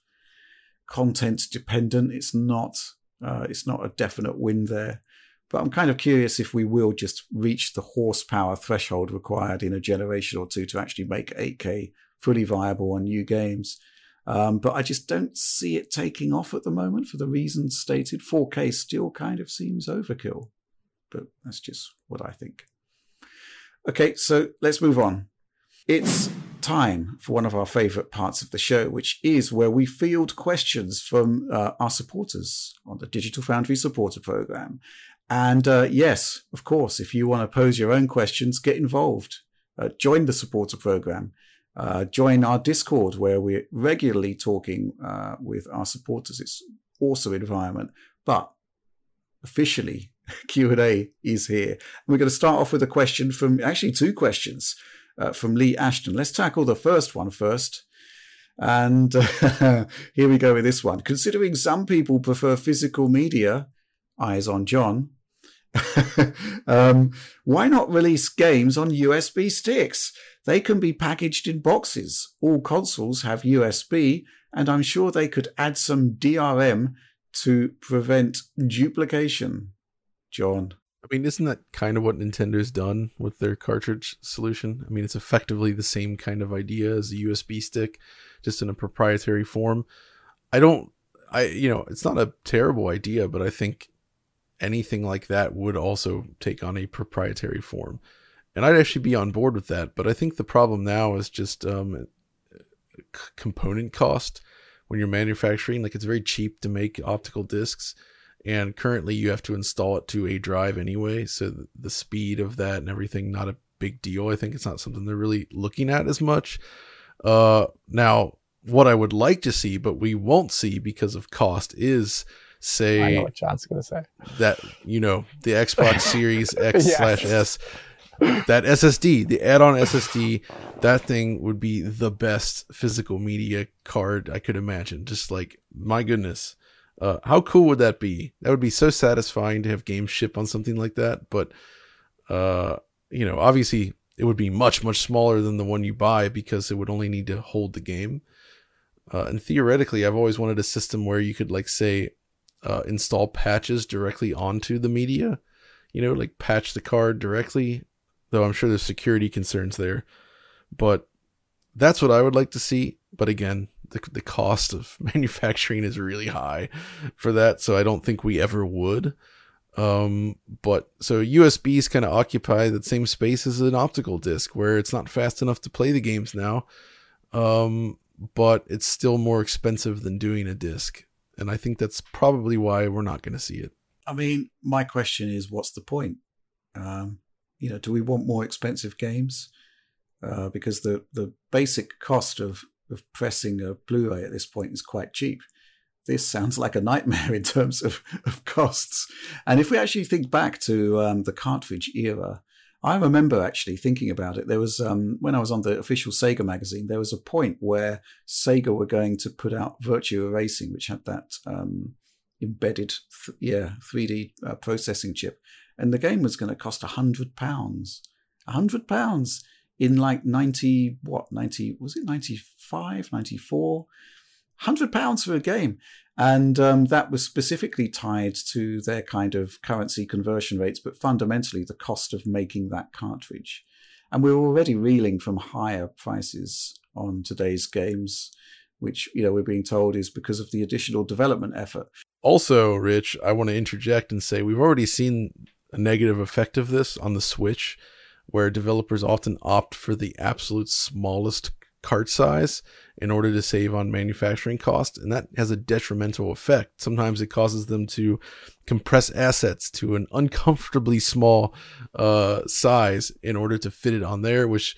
content dependent. It's not uh, it's not a definite win there. But I'm kind of curious if we will just reach the horsepower threshold required in a generation or two to actually make 8K fully viable on new games. Um, but I just don't see it taking off at the moment for the reasons stated. 4K still kind of seems overkill, but that's just what I think. Okay, so let's move on. It's time for one of our favorite parts of the show, which is where we field questions from uh, our supporters on the Digital Foundry supporter program. And uh, yes, of course, if you want to pose your own questions, get involved. Uh, join the supporter program. Uh, join our Discord, where we're regularly talking uh, with our supporters. It's awesome environment. But officially, Q&A is here. And we're going to start off with a question from, actually two questions uh, from Lee Ashton. Let's tackle the first one first. And here we go with this one. Considering some people prefer physical media, eyes on John, um, why not release games on USB sticks? They can be packaged in boxes. All consoles have USB, and I'm sure they could add some DRM to prevent duplication. John. I mean, isn't that kind of what Nintendo's done with their cartridge solution? I mean, it's effectively the same kind of idea as a USB stick, just in a proprietary form. I don't, I, you know, it's not a terrible idea, but I think anything like that would also take on a proprietary form. And I'd actually be on board with that. But I think the problem now is just um, component cost when you're manufacturing. Like, it's very cheap to make optical discs and currently you have to install it to a drive anyway so the speed of that and everything not a big deal i think it's not something they're really looking at as much uh, now what i would like to see but we won't see because of cost is say I know what John's gonna say. That you know, the Xbox Series X yes. slash S that SSD, the add-on SSD, that thing would be the best physical media card I could imagine. Just like my goodness. Uh, how cool would that be? That would be so satisfying to have games ship on something like that. But, uh, you know, obviously it would be much, much smaller than the one you buy because it would only need to hold the game. Uh, and theoretically, I've always wanted a system where you could, like, say, uh, install patches directly onto the media. You know, like patch the card directly, though I'm sure there's security concerns there. But that's what I would like to see. But again, the, the cost of manufacturing is really high for that. So I don't think we ever would. Um, but so USBs kind of occupy the same space as an optical disc where it's not fast enough to play the games now. Um, but it's still more expensive than doing a disc. And I think that's probably why we're not going to see it. I mean, my question is what's the point? Um, you know, do we want more expensive games? Uh, because the, the basic cost of of pressing a Blu-ray at this point is quite cheap. This sounds like a nightmare in terms of, of costs. And if we actually think back to um, the cartridge era, I remember actually thinking about it. There was um, when I was on the official Sega magazine, there was a point where Sega were going to put out Virtua Racing, which had that um, embedded, th- yeah, 3D uh, processing chip, and the game was going to cost a hundred pounds. A hundred pounds in like 90 what 90 was it 95 94 100 pounds for a game and um, that was specifically tied to their kind of currency conversion rates but fundamentally the cost of making that cartridge. And we we're already reeling from higher prices on today's games which you know we're being told is because of the additional development effort. Also, Rich, I want to interject and say we've already seen a negative effect of this on the Switch, where developers often opt for the absolute smallest cart size in order to save on manufacturing cost and that has a detrimental effect. Sometimes it causes them to compress assets to an uncomfortably small uh, size in order to fit it on there which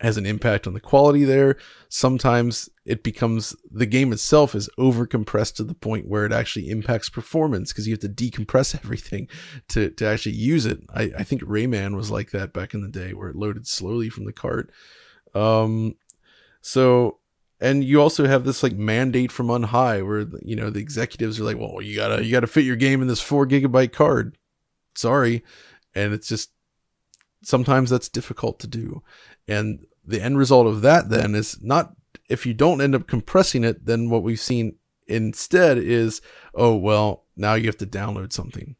has an impact on the quality there. Sometimes it becomes the game itself is over compressed to the point where it actually impacts performance because you have to decompress everything to, to actually use it. I, I think rayman was like that back in the day where it loaded slowly from the cart. Um, so, and you also have this like mandate from on high where you know the executives are like, well, you gotta you gotta fit your game in this four gigabyte card. Sorry, and it's just sometimes that's difficult to do, and the end result of that then is not if you don't end up compressing it, then what we've seen instead is, oh well, now you have to download something.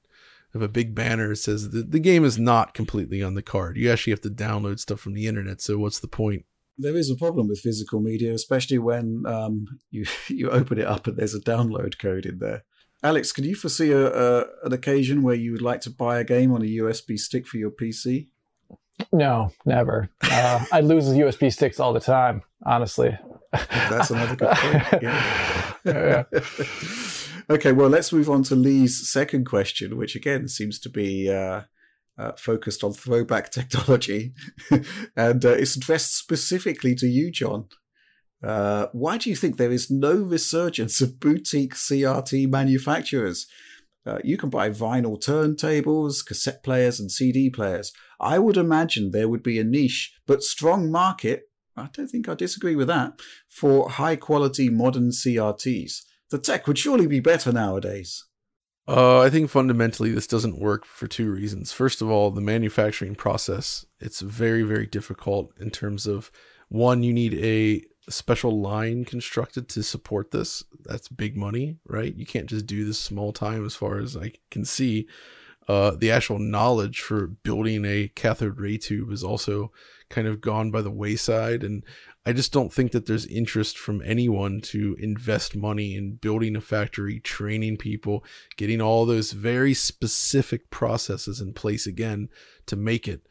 If a big banner says the, the game is not completely on the card, you actually have to download stuff from the internet. So what's the point? There is a problem with physical media, especially when um, you you open it up and there's a download code in there. Alex, can you foresee a, a, an occasion where you would like to buy a game on a USB stick for your PC? No, never. Uh, I lose USB sticks all the time, honestly. That's another good point. Yeah. yeah. okay, well, let's move on to Lee's second question, which again seems to be uh, uh, focused on throwback technology, and uh, it's addressed specifically to you, John. Uh, why do you think there is no resurgence of boutique CRT manufacturers? Uh, you can buy vinyl turntables, cassette players, and CD players. I would imagine there would be a niche, but strong market. I don't think I disagree with that for high quality modern CRTs. The tech would surely be better nowadays. Uh, I think fundamentally this doesn't work for two reasons. First of all, the manufacturing process it's very very difficult in terms of one you need a special line constructed to support this. That's big money, right? You can't just do this small time as far as I can see. Uh, the actual knowledge for building a cathode ray tube is also kind of gone by the wayside and I just don't think that there's interest from anyone to invest money in building a factory, training people, getting all those very specific processes in place again to make it.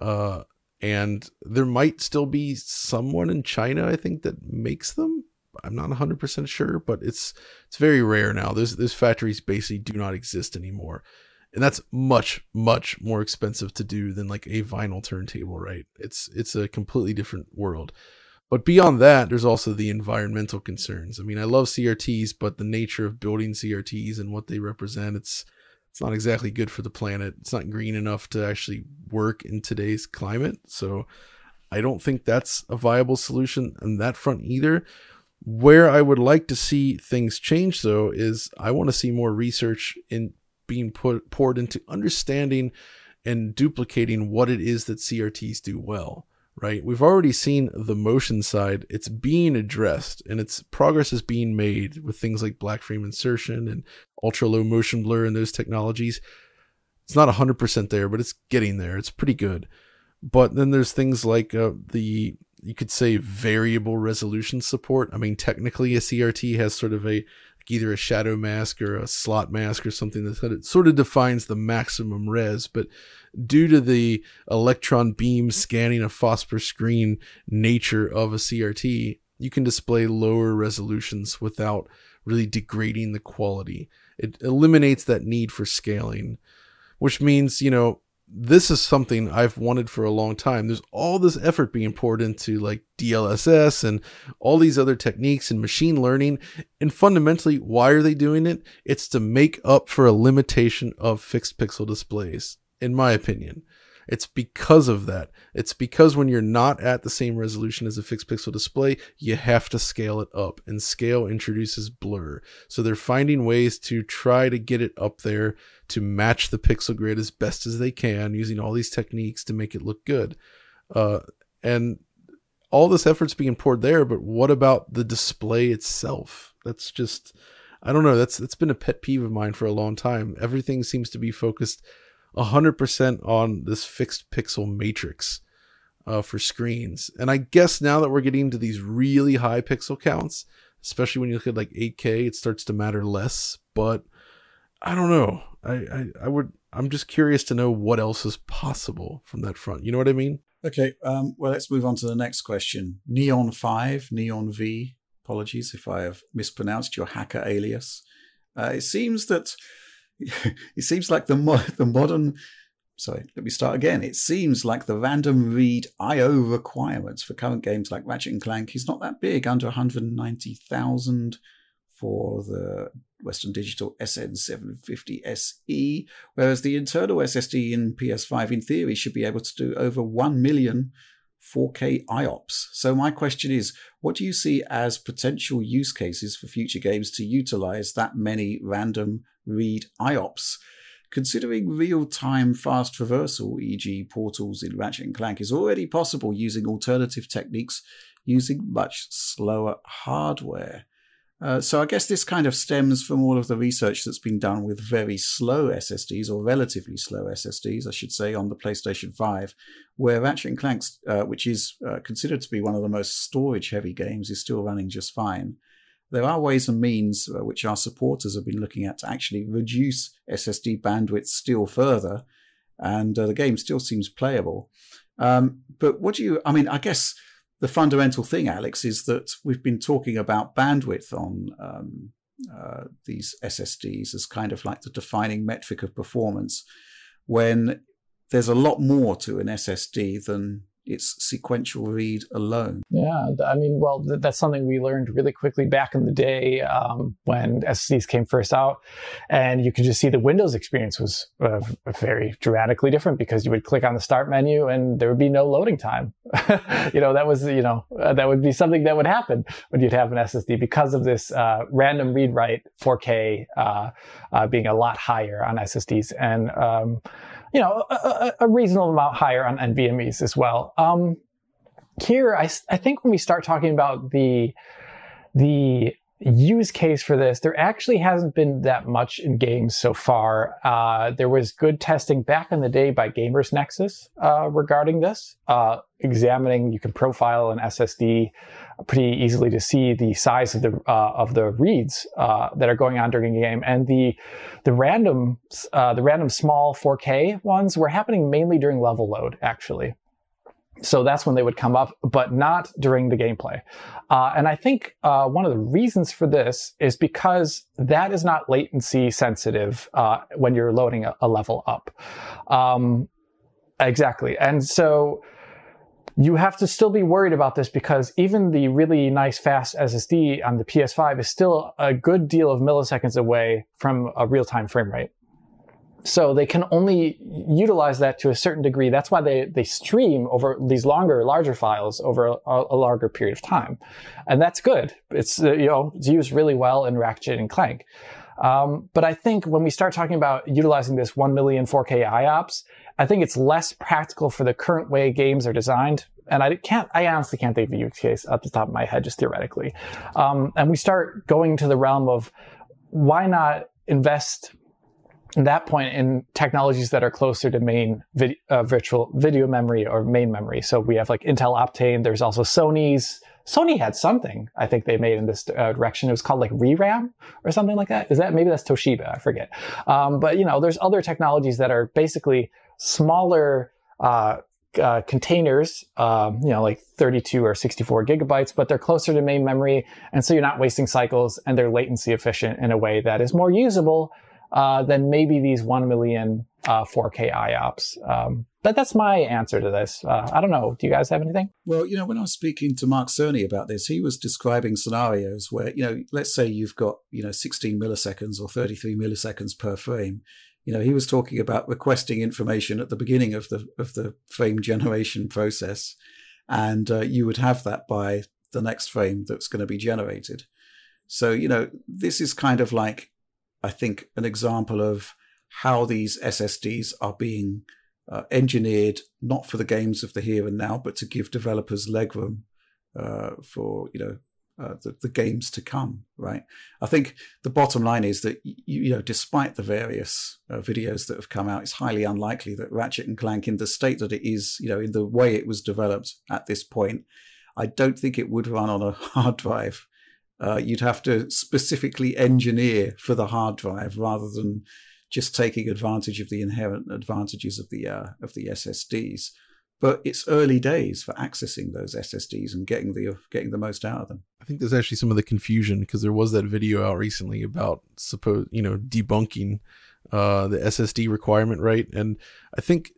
Uh, and there might still be someone in China, I think, that makes them. I'm not 100% sure, but it's it's very rare now. Those those factories basically do not exist anymore. And that's much much more expensive to do than like a vinyl turntable, right? It's it's a completely different world. But beyond that, there's also the environmental concerns. I mean, I love CRTs, but the nature of building CRTs and what they represent, it's it's not exactly good for the planet. It's not green enough to actually work in today's climate. So I don't think that's a viable solution on that front either. Where I would like to see things change though is I want to see more research in being put poured into understanding and duplicating what it is that CRTs do well right? We've already seen the motion side. It's being addressed and its progress is being made with things like black frame insertion and ultra low motion blur and those technologies. It's not 100% there, but it's getting there. It's pretty good. But then there's things like uh, the, you could say, variable resolution support. I mean, technically, a CRT has sort of a either a shadow mask or a slot mask or something that sort of defines the maximum res. But due to the electron beam scanning a phosphor screen nature of a CRT, you can display lower resolutions without really degrading the quality. It eliminates that need for scaling, which means, you know, this is something I've wanted for a long time. There's all this effort being poured into like DLSS and all these other techniques and machine learning. And fundamentally, why are they doing it? It's to make up for a limitation of fixed pixel displays, in my opinion. It's because of that. It's because when you're not at the same resolution as a fixed pixel display, you have to scale it up, and scale introduces blur. So they're finding ways to try to get it up there to match the pixel grid as best as they can using all these techniques to make it look good. Uh, and all this effort's being poured there, but what about the display itself? That's just I don't know, that's that's been a pet peeve of mine for a long time. Everything seems to be focused 100% on this fixed pixel matrix uh, for screens. And I guess now that we're getting to these really high pixel counts, especially when you look at like 8K, it starts to matter less. But I don't know. I, I, I would. I'm just curious to know what else is possible from that front. You know what I mean? Okay. Um, well, let's move on to the next question. Neon Five, Neon V. Apologies if I have mispronounced your hacker alias. Uh, it seems that it seems like the mo- the modern sorry, let me start again. It seems like the random read I/O requirements for current games like Ratchet and Clank is not that big, under 190,000 for the Western Digital SN750 SE, whereas the internal SSD in PS5 in theory should be able to do over 1 million 4K IOPS. So my question is, what do you see as potential use cases for future games to utilize that many random read IOPS? Considering real-time fast traversal, e.g. portals in Ratchet and Clank, is already possible using alternative techniques using much slower hardware. Uh, so I guess this kind of stems from all of the research that's been done with very slow SSDs or relatively slow SSDs, I should say, on the PlayStation 5, where Ratchet and Clank, uh, which is uh, considered to be one of the most storage-heavy games, is still running just fine. There are ways and means uh, which our supporters have been looking at to actually reduce SSD bandwidth still further, and uh, the game still seems playable. Um, but what do you? I mean, I guess the fundamental thing, Alex, is that we've been talking about bandwidth on um, uh, these SSDs as kind of like the defining metric of performance, when there's a lot more to an SSD than its sequential read alone. Yeah, I mean, well, th- that's something we learned really quickly back in the day um, when SSDs came first out, and you could just see the Windows experience was uh, very dramatically different because you would click on the Start menu and there would be no loading time. you know, that was you know uh, that would be something that would happen when you'd have an SSD because of this uh, random read write 4K uh, uh, being a lot higher on SSDs and. Um, you know, a, a, reasonable amount higher on NVMe's as well. Um, here, I, I think when we start talking about the the use case for this, there actually hasn't been that much in games so far. Uh, there was good testing back in the day by Gamers Nexus uh, regarding this, uh, examining you can profile an SSD pretty easily to see the size of the uh, of the reads uh, that are going on during a game, and the the random uh, the random small 4K ones were happening mainly during level load actually. So that's when they would come up, but not during the gameplay. Uh, and I think uh, one of the reasons for this is because that is not latency sensitive uh, when you're loading a, a level up. Um, exactly. And so you have to still be worried about this because even the really nice fast SSD on the PS5 is still a good deal of milliseconds away from a real time frame rate. So they can only utilize that to a certain degree. That's why they, they stream over these longer, larger files over a, a larger period of time. And that's good. It's, uh, you know, it's used really well in Ratchet and Clank. Um, but I think when we start talking about utilizing this 1 million 4K IOPS, I think it's less practical for the current way games are designed. And I can't, I honestly can't think of a use case at the top of my head, just theoretically. Um, and we start going to the realm of why not invest at that point in technologies that are closer to main vid- uh, virtual video memory or main memory. So we have like Intel Optane. There's also Sony's. Sony had something I think they made in this uh, direction. It was called like ReRAM or something like that. Is that maybe that's Toshiba? I forget. Um, but you know, there's other technologies that are basically smaller uh, uh, containers, um, you know, like 32 or 64 gigabytes, but they're closer to main memory, and so you're not wasting cycles, and they're latency efficient in a way that is more usable uh, than maybe these 1 million uh, 4K IOPS. Um, but that's my answer to this. Uh, I don't know. Do you guys have anything? Well, you know, when I was speaking to Mark Cerny about this, he was describing scenarios where, you know, let's say you've got, you know, 16 milliseconds or 33 milliseconds per frame. You know, he was talking about requesting information at the beginning of the of the frame generation process, and uh, you would have that by the next frame that's going to be generated. So, you know, this is kind of like I think, an example of how these SSDs are being uh, engineered not for the games of the here and now, but to give developers legroom uh, for you know uh, the, the, games to come. Right. I think the bottom line is that you, you know, despite the various uh, videos that have come out, it's highly unlikely that Ratchet and Clank, in the state that it is, you know, in the way it was developed at this point, I don't think it would run on a hard drive uh, you'd have to specifically engineer for the hard drive rather than just taking advantage of the inherent advantages of the uh, of the SSDs. But it's early days for accessing those SSDs and getting the getting the most out of them. I think there's actually some of the confusion because there was that video out recently about suppose you know debunking uh, the SSD requirement, right? And I think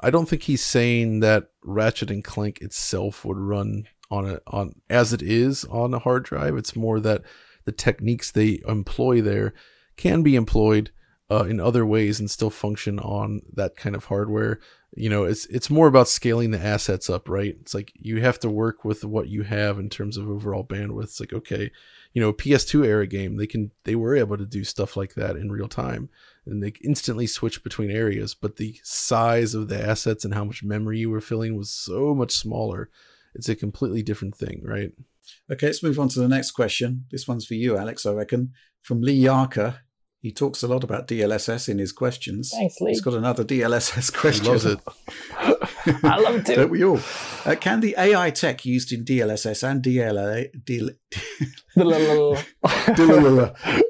I don't think he's saying that Ratchet and Clank itself would run on a on as it is on a hard drive. It's more that the techniques they employ there can be employed uh, in other ways and still function on that kind of hardware. You know, it's it's more about scaling the assets up, right? It's like you have to work with what you have in terms of overall bandwidth. It's like okay, you know, PS2 era game, they can they were able to do stuff like that in real time and they instantly switch between areas, but the size of the assets and how much memory you were filling was so much smaller. It's a completely different thing, right? Okay, let's move on to the next question. This one's for you, Alex, I reckon. From Lee Yarker. He talks a lot about DLSS in his questions. Thanks, Lee. He's got another DLSS question. He loves it. I love it too. Don't we all? Uh, can the AI tech used in DLSS and DLA,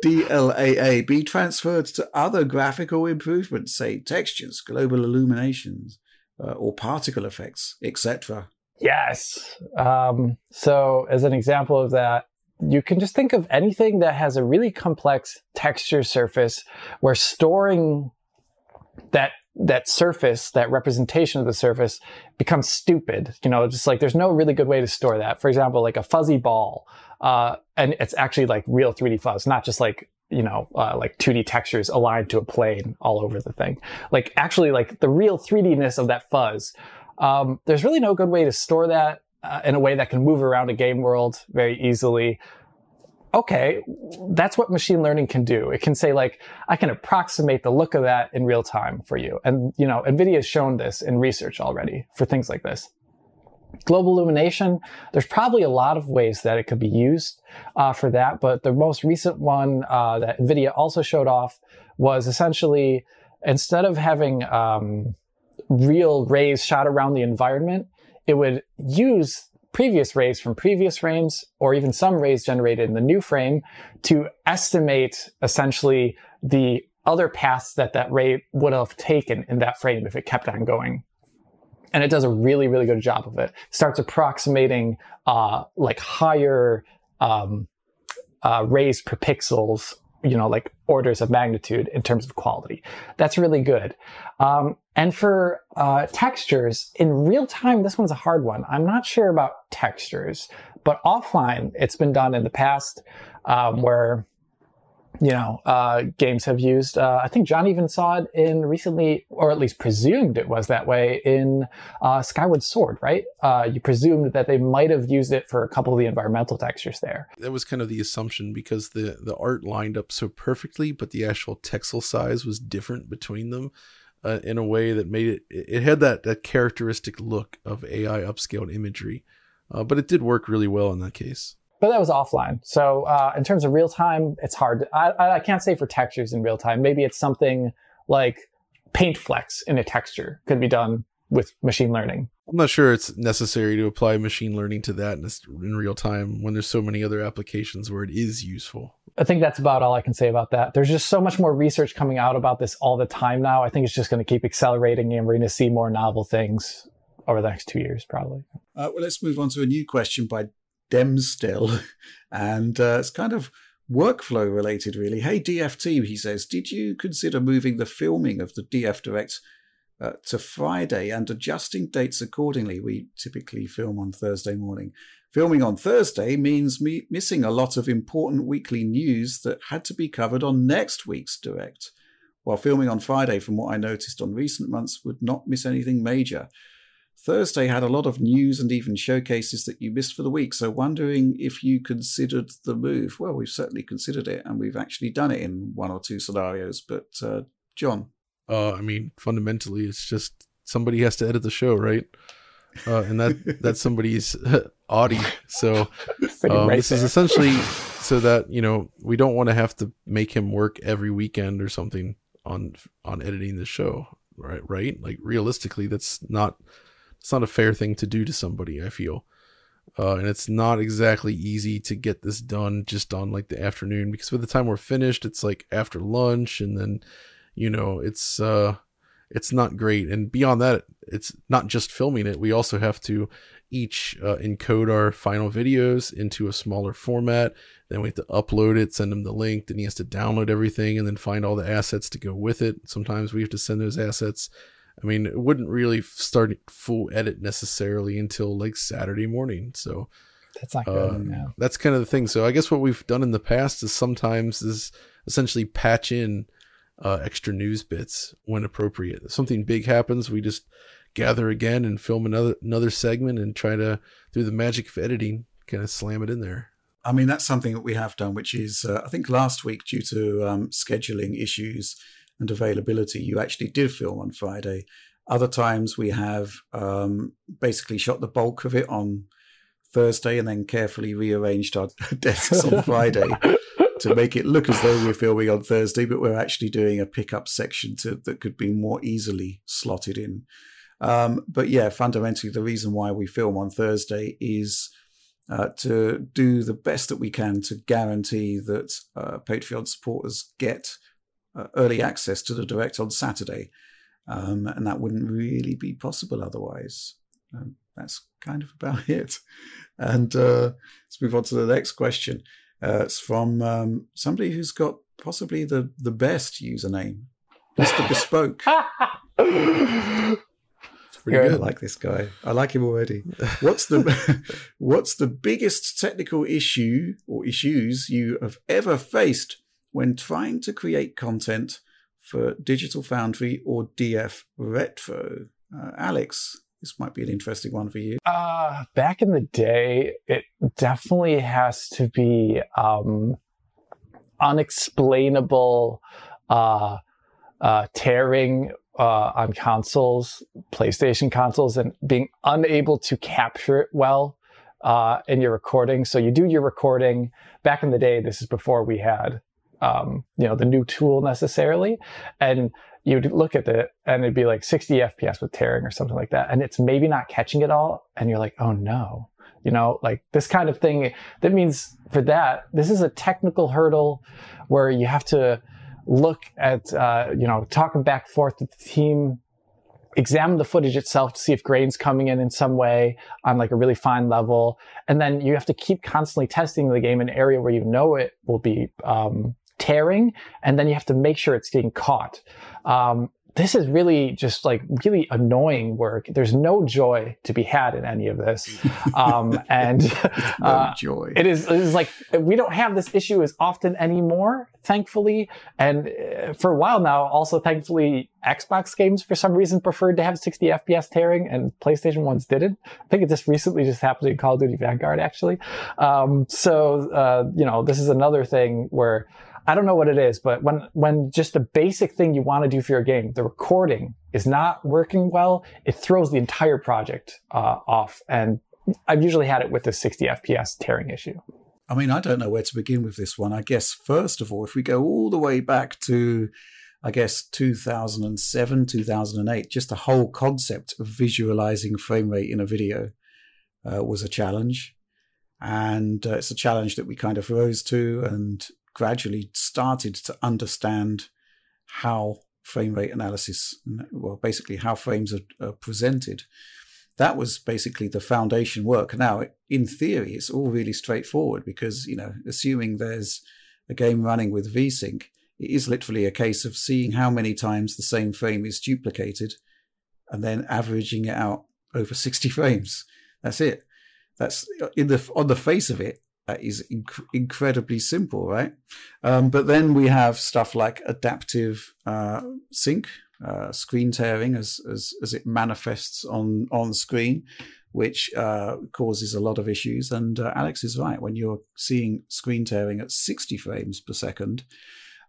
DLAA be transferred to other graphical improvements, say textures, global illuminations, uh, or particle effects, etc.? Yes. Um, so, as an example of that, you can just think of anything that has a really complex texture surface where storing that that surface, that representation of the surface becomes stupid. You know, just like there's no really good way to store that. For example, like a fuzzy ball, uh, and it's actually like real 3D fuzz, not just like you know, uh, like 2D textures aligned to a plane all over the thing. Like actually, like the real 3D-ness of that fuzz. Um, there's really no good way to store that uh, in a way that can move around a game world very easily okay, that's what machine learning can do. It can say like, I can approximate the look of that in real time for you. And, you know, NVIDIA has shown this in research already for things like this. Global illumination, there's probably a lot of ways that it could be used uh, for that, but the most recent one uh, that NVIDIA also showed off was essentially instead of having um, real rays shot around the environment, it would use previous rays from previous frames or even some rays generated in the new frame to estimate essentially the other paths that that ray would have taken in that frame if it kept on going. And it does a really, really good job of it. Starts approximating uh, like higher um, uh, rays per pixels you know, like orders of magnitude in terms of quality. That's really good. Um, and for uh, textures, in real time, this one's a hard one. I'm not sure about textures, but offline, it's been done in the past um, where you know, uh, games have used. Uh, I think John even saw it in recently, or at least presumed it was that way in uh, Skyward Sword, right? Uh, you presumed that they might have used it for a couple of the environmental textures there. That was kind of the assumption because the the art lined up so perfectly, but the actual texel size was different between them. Uh, in a way that made it, it had that, that characteristic look of AI upscaled imagery, uh, but it did work really well in that case but that was offline. So uh, in terms of real time, it's hard. I, I can't say for textures in real time. Maybe it's something like paint flex in a texture could be done with machine learning. I'm not sure it's necessary to apply machine learning to that in, in real time when there's so many other applications where it is useful. I think that's about all I can say about that. There's just so much more research coming out about this all the time now. I think it's just going to keep accelerating and we're going to see more novel things over the next two years, probably. Uh, well, let's move on to a new question by Dem still, and uh, it's kind of workflow related, really. Hey, DFT, he says, did you consider moving the filming of the DF Direct uh, to Friday and adjusting dates accordingly? We typically film on Thursday morning. Filming on Thursday means me missing a lot of important weekly news that had to be covered on next week's Direct. While filming on Friday, from what I noticed on recent months, would not miss anything major. Thursday had a lot of news and even showcases that you missed for the week. So, wondering if you considered the move. Well, we've certainly considered it, and we've actually done it in one or two scenarios. But, uh, John? Uh, I mean, fundamentally, it's just somebody has to edit the show, right? Uh, and that that's somebody's Audi. So um, this is essentially so that you know we don't want to have to make him work every weekend or something on on editing the show, right? Right? Like realistically, that's not it's not a fair thing to do to somebody. I feel. Uh, and it's not exactly easy to get this done just on like the afternoon because by the time we're finished, it's like after lunch, and then you know it's uh, it's not great. And beyond that, it's not just filming it. We also have to each uh, encode our final videos into a smaller format. Then we have to upload it, send him the link. Then he has to download everything and then find all the assets to go with it. Sometimes we have to send those assets. I mean, it wouldn't really start full edit necessarily until like Saturday morning. So that's not good. Uh, yeah. That's kind of the thing. So I guess what we've done in the past is sometimes is essentially patch in uh, extra news bits when appropriate. If something big happens, we just gather again and film another another segment and try to through the magic of editing kind of slam it in there. I mean, that's something that we have done, which is uh, I think last week due to um, scheduling issues and availability, you actually did film on Friday. Other times we have um, basically shot the bulk of it on Thursday and then carefully rearranged our desks on Friday to make it look as though we're filming on Thursday, but we're actually doing a pickup section to, that could be more easily slotted in. Um, but yeah, fundamentally, the reason why we film on Thursday is uh, to do the best that we can to guarantee that uh, Patreon supporters get uh, early access to the direct on Saturday. Um, and that wouldn't really be possible otherwise. Um, that's kind of about it. And uh, let's move on to the next question. Uh, it's from um, somebody who's got possibly the, the best username, Mr. Bespoke. pretty good. I like this guy. I like him already. What's the what's the biggest technical issue or issues you have ever faced when trying to create content for Digital Foundry or DF Retro? Uh, Alex, this might be an interesting one for you. Uh, back in the day, it definitely has to be um, unexplainable uh, uh, tearing uh, on consoles, PlayStation consoles, and being unable to capture it well uh, in your recording. So you do your recording. Back in the day, this is before we had, um, you know, the new tool necessarily, and you'd look at it and it'd be like 60 FPS with tearing or something like that, and it's maybe not catching it all, and you're like, oh no. You know, like this kind of thing. That means for that, this is a technical hurdle where you have to look at, uh, you know, talking back forth with the team, examine the footage itself to see if grain's coming in in some way on like a really fine level. And then you have to keep constantly testing the game in an area where you know it will be, um, tearing. And then you have to make sure it's getting caught. Um, this is really just like really annoying work. There's no joy to be had in any of this, um, and no uh, joy. It is, it is like we don't have this issue as often anymore, thankfully. And uh, for a while now, also thankfully, Xbox games for some reason preferred to have 60 FPS tearing, and PlayStation ones didn't. I think it just recently just happened in Call of Duty Vanguard, actually. Um, so uh, you know, this is another thing where I don't know what it is, but when when just the basic thing you want to do for your game, the recording is not working well, it throws the entire project uh, off. And I've usually had it with the 60 FPS tearing issue. I mean, I don't know where to begin with this one. I guess first of all, if we go all the way back to, I guess 2007, 2008, just the whole concept of visualizing frame rate in a video uh, was a challenge. And uh, it's a challenge that we kind of rose to and gradually started to understand how frame rate analysis, well, basically how frames are, are presented. That was basically the foundation work. Now, in theory, it's all really straightforward because, you know, assuming there's a game running with VSync, it is literally a case of seeing how many times the same frame is duplicated and then averaging it out over 60 frames. That's it. That's uh, in the on the face of it, that is inc- incredibly simple, right? Um, but then we have stuff like adaptive uh, sync, uh, screen tearing as, as as it manifests on on screen, which uh, causes a lot of issues. And uh, Alex is right when you're seeing screen tearing at 60 frames per second.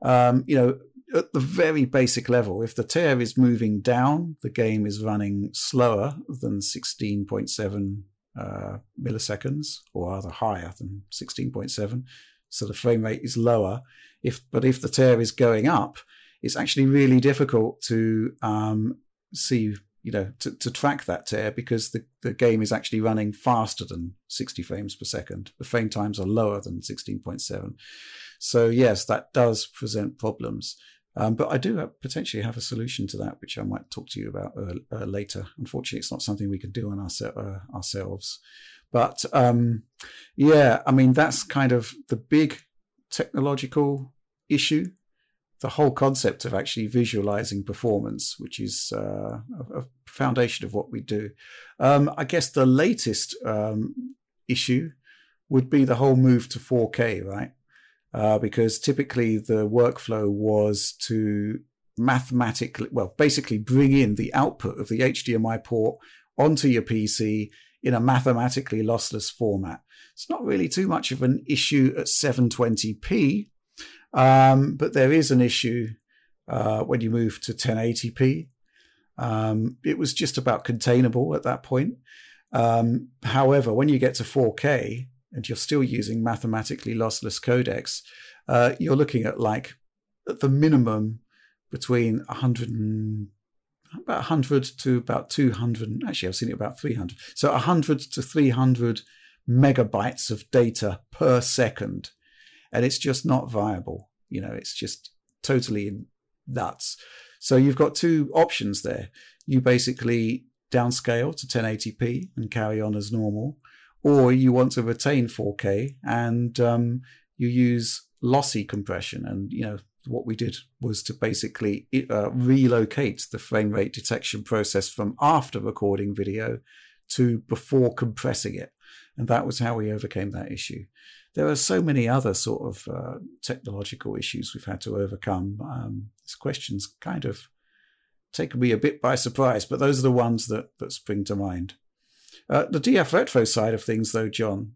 Um, you know, at the very basic level, if the tear is moving down, the game is running slower than 16.7 uh, milliseconds, or rather higher than 16.7. So the frame rate is lower. If but if the tear is going up, it's actually really difficult to um, see you know, to, to track that tear because the, the game is actually running faster than 60 frames per second. The frame times are lower than 16.7. So yes, that does present problems. Um, but I do have, potentially have a solution to that, which I might talk to you about uh, uh, later. Unfortunately, it's not something we can do on uh, ourselves. But um, yeah, I mean, that's kind of the big technological issue the whole concept of actually visualizing performance, which is uh, a, foundation of what we do. Um, I guess the latest um, issue would be the whole move to 4K, right? Uh, because typically the workflow was to mathematically, well, basically bring in the output of the HDMI port onto your PC in a mathematically lossless format. It's not really too much of an issue at 720p um, but there is an issue uh, when you move to 1080p. Um, it was just about containable at that point. Um, however, when you get to 4K and you're still using mathematically lossless codecs, uh, you're looking at like at the minimum between 100 and about 100 to about 200. Actually, I've seen it about 300. So 100 to 300 megabytes of data per second and it's just not viable. You know, it's just totally nuts. So you've got two options there. You basically downscale to 1080p and carry on as normal, or you want to retain 4K and um, you use lossy compression. And you know what we did was to basically uh, relocate the frame rate detection process from after recording video to before compressing it, and that was how we overcame that issue there are so many other sort of uh, technological issues we've had to overcome. Um, this question's kind of taken me a bit by surprise, but those are the ones that, that spring to mind. Uh, the DF Retro side of things, though, John,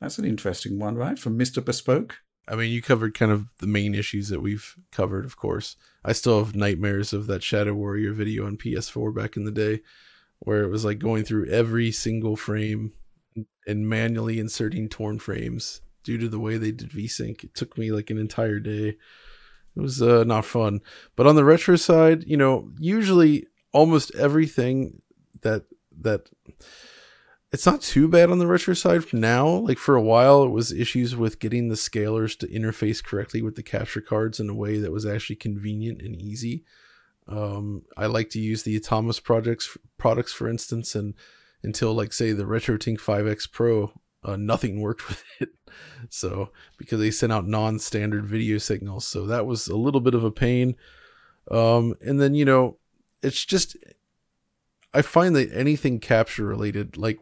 that's an interesting one, right? From Mr. Bespoke. I mean, you covered kind of the main issues that we've covered, of course. I still have nightmares of that Shadow Warrior video on PS4 back in the day, where it was like going through every single frame and manually inserting torn frames due to the way they did VSync. It took me like an entire day. It was uh, not fun. But on the retro side, you know, usually almost everything that that it's not too bad on the retro side now. Like for a while, it was issues with getting the scalers to interface correctly with the capture cards in a way that was actually convenient and easy. Um, I like to use the Atomos projects products, for instance, and until like say the RetroTink 5X Pro, uh, nothing worked with it. So because they sent out non-standard video signals, so that was a little bit of a pain. Um, and then you know, it's just I find that anything capture related, like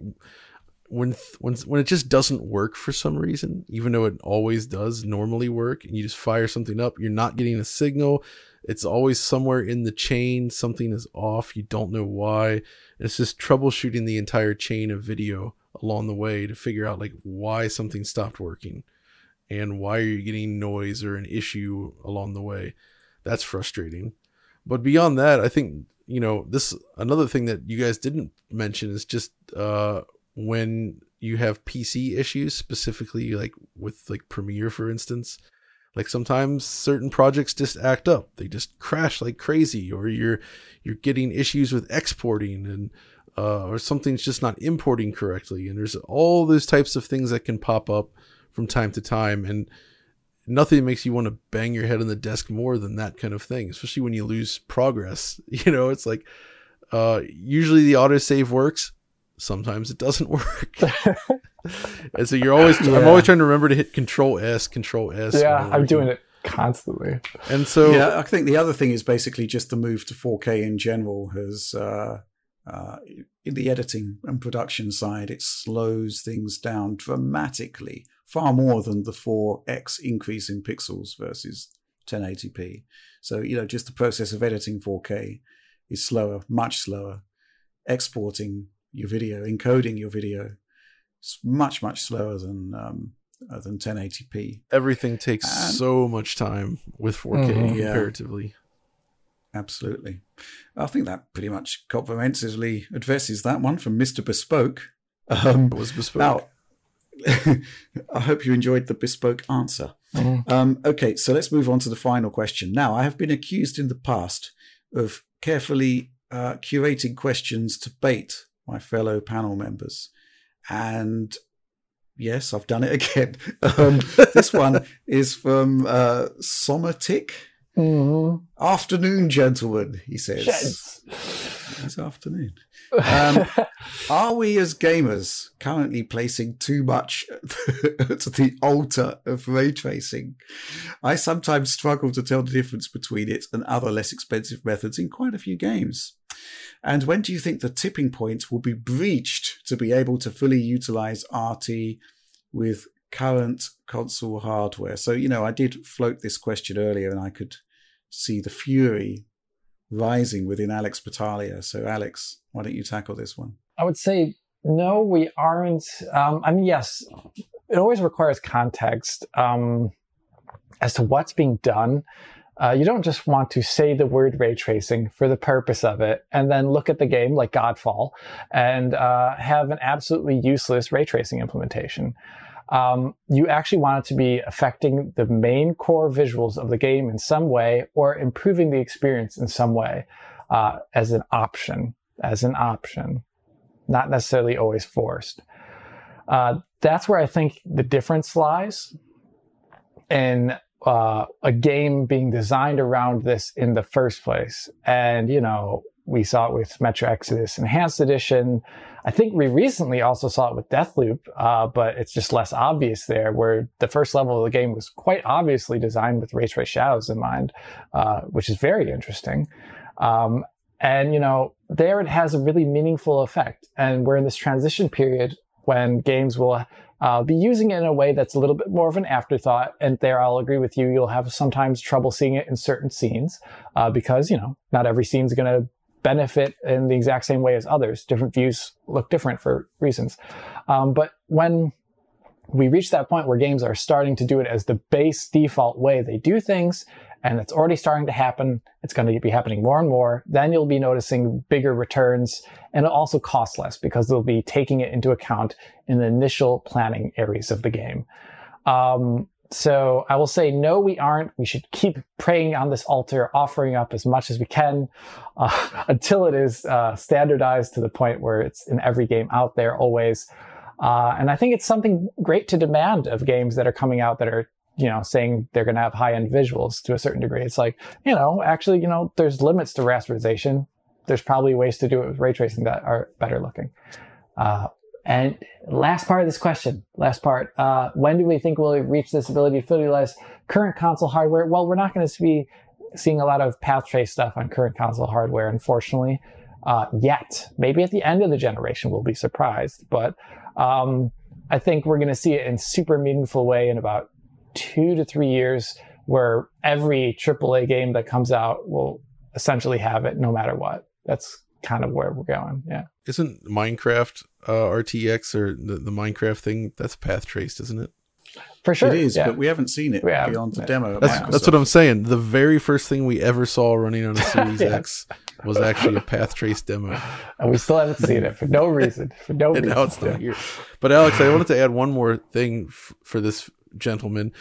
when when when it just doesn't work for some reason, even though it always does normally work, and you just fire something up, you're not getting a signal. It's always somewhere in the chain. Something is off. You don't know why. It's just troubleshooting the entire chain of video along the way to figure out like why something stopped working and why are you getting noise or an issue along the way. That's frustrating. But beyond that, I think you know this another thing that you guys didn't mention is just uh, when you have PC issues, specifically like with like Premiere, for instance. Like sometimes certain projects just act up; they just crash like crazy, or you're you're getting issues with exporting and uh, or something's just not importing correctly. And there's all those types of things that can pop up from time to time. And nothing makes you want to bang your head on the desk more than that kind of thing, especially when you lose progress. You know, it's like uh, usually the autosave works, sometimes it doesn't work. and so you're always, yeah. I'm always trying to remember to hit Control S, Control S. Yeah, I'm doing it constantly. And so, yeah, I think the other thing is basically just the move to 4K in general has uh, uh, in the editing and production side, it slows things down dramatically, far more than the 4x increase in pixels versus 1080p. So, you know, just the process of editing 4K is slower, much slower. Exporting your video, encoding your video, it's much, much slower than um, uh, than 1080p. Everything takes and, so much time with 4K mm-hmm, comparatively. Yeah. Absolutely. I think that pretty much comprehensively addresses that one from Mr. Bespoke. Um, it was bespoke. Now, I hope you enjoyed the bespoke answer. Mm. Um, okay, so let's move on to the final question. Now, I have been accused in the past of carefully uh, curating questions to bait my fellow panel members. And yes, I've done it again. Um, this one is from uh, Somatic. Mm-hmm. Afternoon, gentlemen, he says. Sheds. It's afternoon. Um, are we as gamers currently placing too much to the altar of ray tracing? I sometimes struggle to tell the difference between it and other less expensive methods in quite a few games. And when do you think the tipping point will be breached to be able to fully utilize RT with current console hardware? So, you know, I did float this question earlier and I could see the fury rising within Alex Battaglia. So, Alex, why don't you tackle this one? I would say no, we aren't. Um, I mean, yes, it always requires context um, as to what's being done. Uh, you don't just want to say the word ray tracing for the purpose of it and then look at the game like Godfall and uh, have an absolutely useless ray tracing implementation. Um, you actually want it to be affecting the main core visuals of the game in some way or improving the experience in some way uh, as an option, as an option, not necessarily always forced. Uh, that's where I think the difference lies. And uh, a game being designed around this in the first place. And, you know, we saw it with Metro Exodus Enhanced Edition. I think we recently also saw it with Deathloop, uh, but it's just less obvious there, where the first level of the game was quite obviously designed with ray trace shadows in mind, uh, which is very interesting. Um, and, you know, there it has a really meaningful effect. And we're in this transition period when games will uh, be using it in a way that's a little bit more of an afterthought. And there, I'll agree with you. You'll have sometimes trouble seeing it in certain scenes uh, because you know not every scene is going to benefit in the exact same way as others. Different views look different for reasons. Um, but when we reach that point where games are starting to do it as the base default way they do things, and it's already starting to happen. It's going to be happening more and more. Then you'll be noticing bigger returns and it'll also costs less because they'll be taking it into account in the initial planning areas of the game. Um, so I will say, no, we aren't. We should keep praying on this altar, offering up as much as we can uh, until it is uh, standardized to the point where it's in every game out there always. Uh, and I think it's something great to demand of games that are coming out that are you know, saying they're going to have high end visuals to a certain degree. It's like, you know, actually, you know, there's limits to rasterization. There's probably ways to do it with ray tracing that are better looking. And last part of this question, last part, uh, when do we think we'll reach this ability to fully utilize current console hardware? Well, we're not going to be seeing a lot of path trace stuff on current console hardware, unfortunately, uh, yet. Maybe at the end of the generation, we'll be surprised. But um, I think we're going to see it in super meaningful way in about two to three years where every AAA game that comes out will essentially have it no matter what. That's kind of where we're going. Yeah. Isn't Minecraft uh, RTX or the, the Minecraft thing that's path traced, isn't it? For sure. It is, yeah. but we haven't seen it Yeah. beyond the demo. That's, that's what I'm saying. The very first thing we ever saw running on a Series Yes. X was actually a path trace demo. And we still haven't seen it for no reason. For no and reason. now it's still here. But Alex, I wanted to add one more thing f- for this gentleman,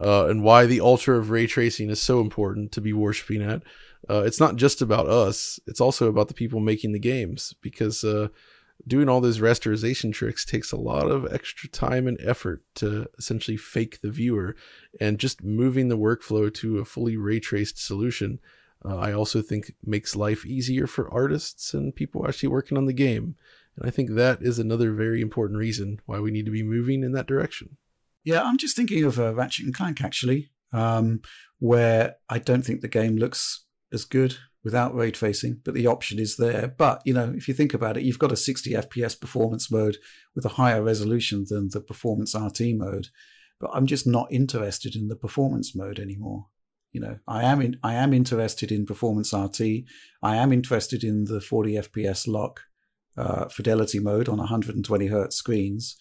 uh, and why the altar of ray tracing is so important to be worshiping at. Uh, it's not just about us; it's also about the people making the games because uh, doing all those rasterization tricks takes a lot of extra time and effort to essentially fake the viewer, and just moving the workflow to a fully ray traced solution. Uh, I also think makes life easier for artists and people actually working on the game. And I think that is another very important reason why we need to be moving in that direction. Yeah, I'm just thinking of uh, Ratchet and Clank actually, um, where I don't think the game looks as good without ray tracing, but the option is there. But you know, if you think about it, you've got a 60 FPS performance mode with a higher resolution than the performance RT mode. But I'm just not interested in the performance mode anymore. You know, I am in, I am interested in performance RT. I am interested in the 40 FPS lock uh, fidelity mode on 120 hertz screens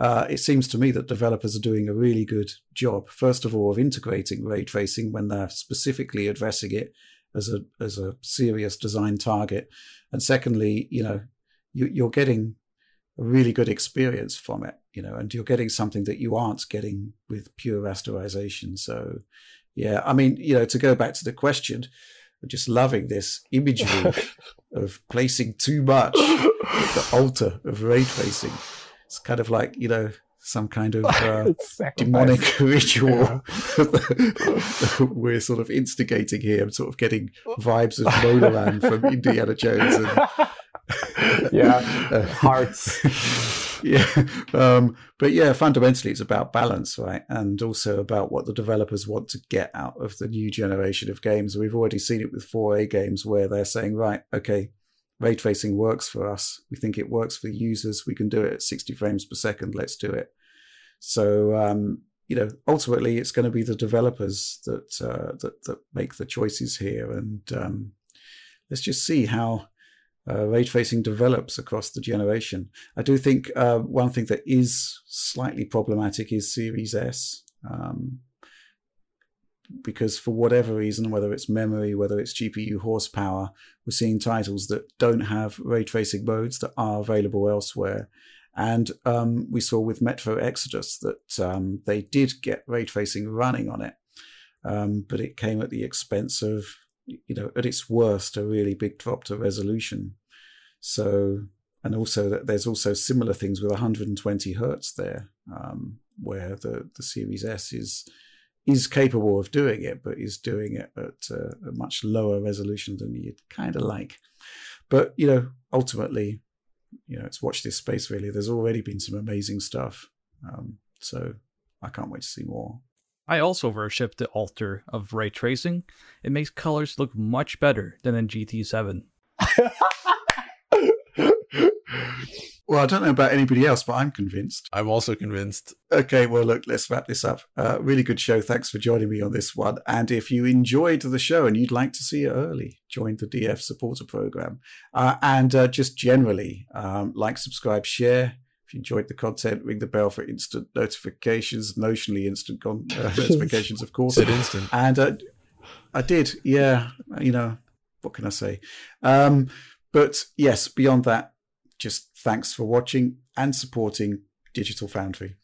uh, it seems to me that developers are doing a really good job, first of all, of integrating ray tracing when they're specifically addressing it as a as a serious design target, and secondly, you know, you, you're getting a really good experience from it, you know, and you're getting something that you aren't getting with pure rasterization. So, yeah, I mean, you know, to go back to the question, I'm just loving this imagery of placing too much the altar of ray tracing. It's kind of like, you know, some kind of uh, demonic ritual we're sort of instigating here. I'm sort of getting vibes of Mola Ram from Indiana Jones. And, yeah, uh, hearts. yeah, um, but yeah, fundamentally, it's about balance, right? And also about what the developers want to get out of the new generation of games. We've already seen it with 4A games where they're saying, right, okay, ray tracing works for us. We think it works for users. We can do it at 60 frames per second. Let's do it. So, um, you know, ultimately, it's going to be the developers that uh, that, that make the choices here, and um, let's just see how uh, ray tracing develops across the generation. I do think uh, one thing that is slightly problematic is Series S. Um, because for whatever reason, whether it's memory, whether it's GPU horsepower, we're seeing titles that don't have ray tracing modes that are available elsewhere. And um, we saw with Metro Exodus that um, they did get ray tracing running on it, um, but it came at the expense of, you know, at its worst, a really big drop to resolution. So, and also that there's also similar things with 120 hertz there, um, where the the Series S is is capable of doing it, but is doing it at a, a much lower resolution than you'd kind of like. But you know, ultimately, you know, it's watch this space. Really, there's already been some amazing stuff, um, so I can't wait to see more. I also worship the altar of ray tracing. It makes colors look much better than in GT7. Well, I don't know about anybody else, but I'm convinced. I'm also convinced. Okay, well, look, let's wrap this up. Uh, really good show. Thanks for joining me on this one. And if you enjoyed the show and you'd like to see it early, join the DF supporter program. Uh, and uh, just generally, um, like, subscribe, share. If you enjoyed the content, ring the bell for instant notifications, notionally instant con- uh, notifications, of course. Said instant. And uh, I did, yeah. You know, what can I say? Um, but yes, beyond that, just thanks for watching and supporting Digital Foundry.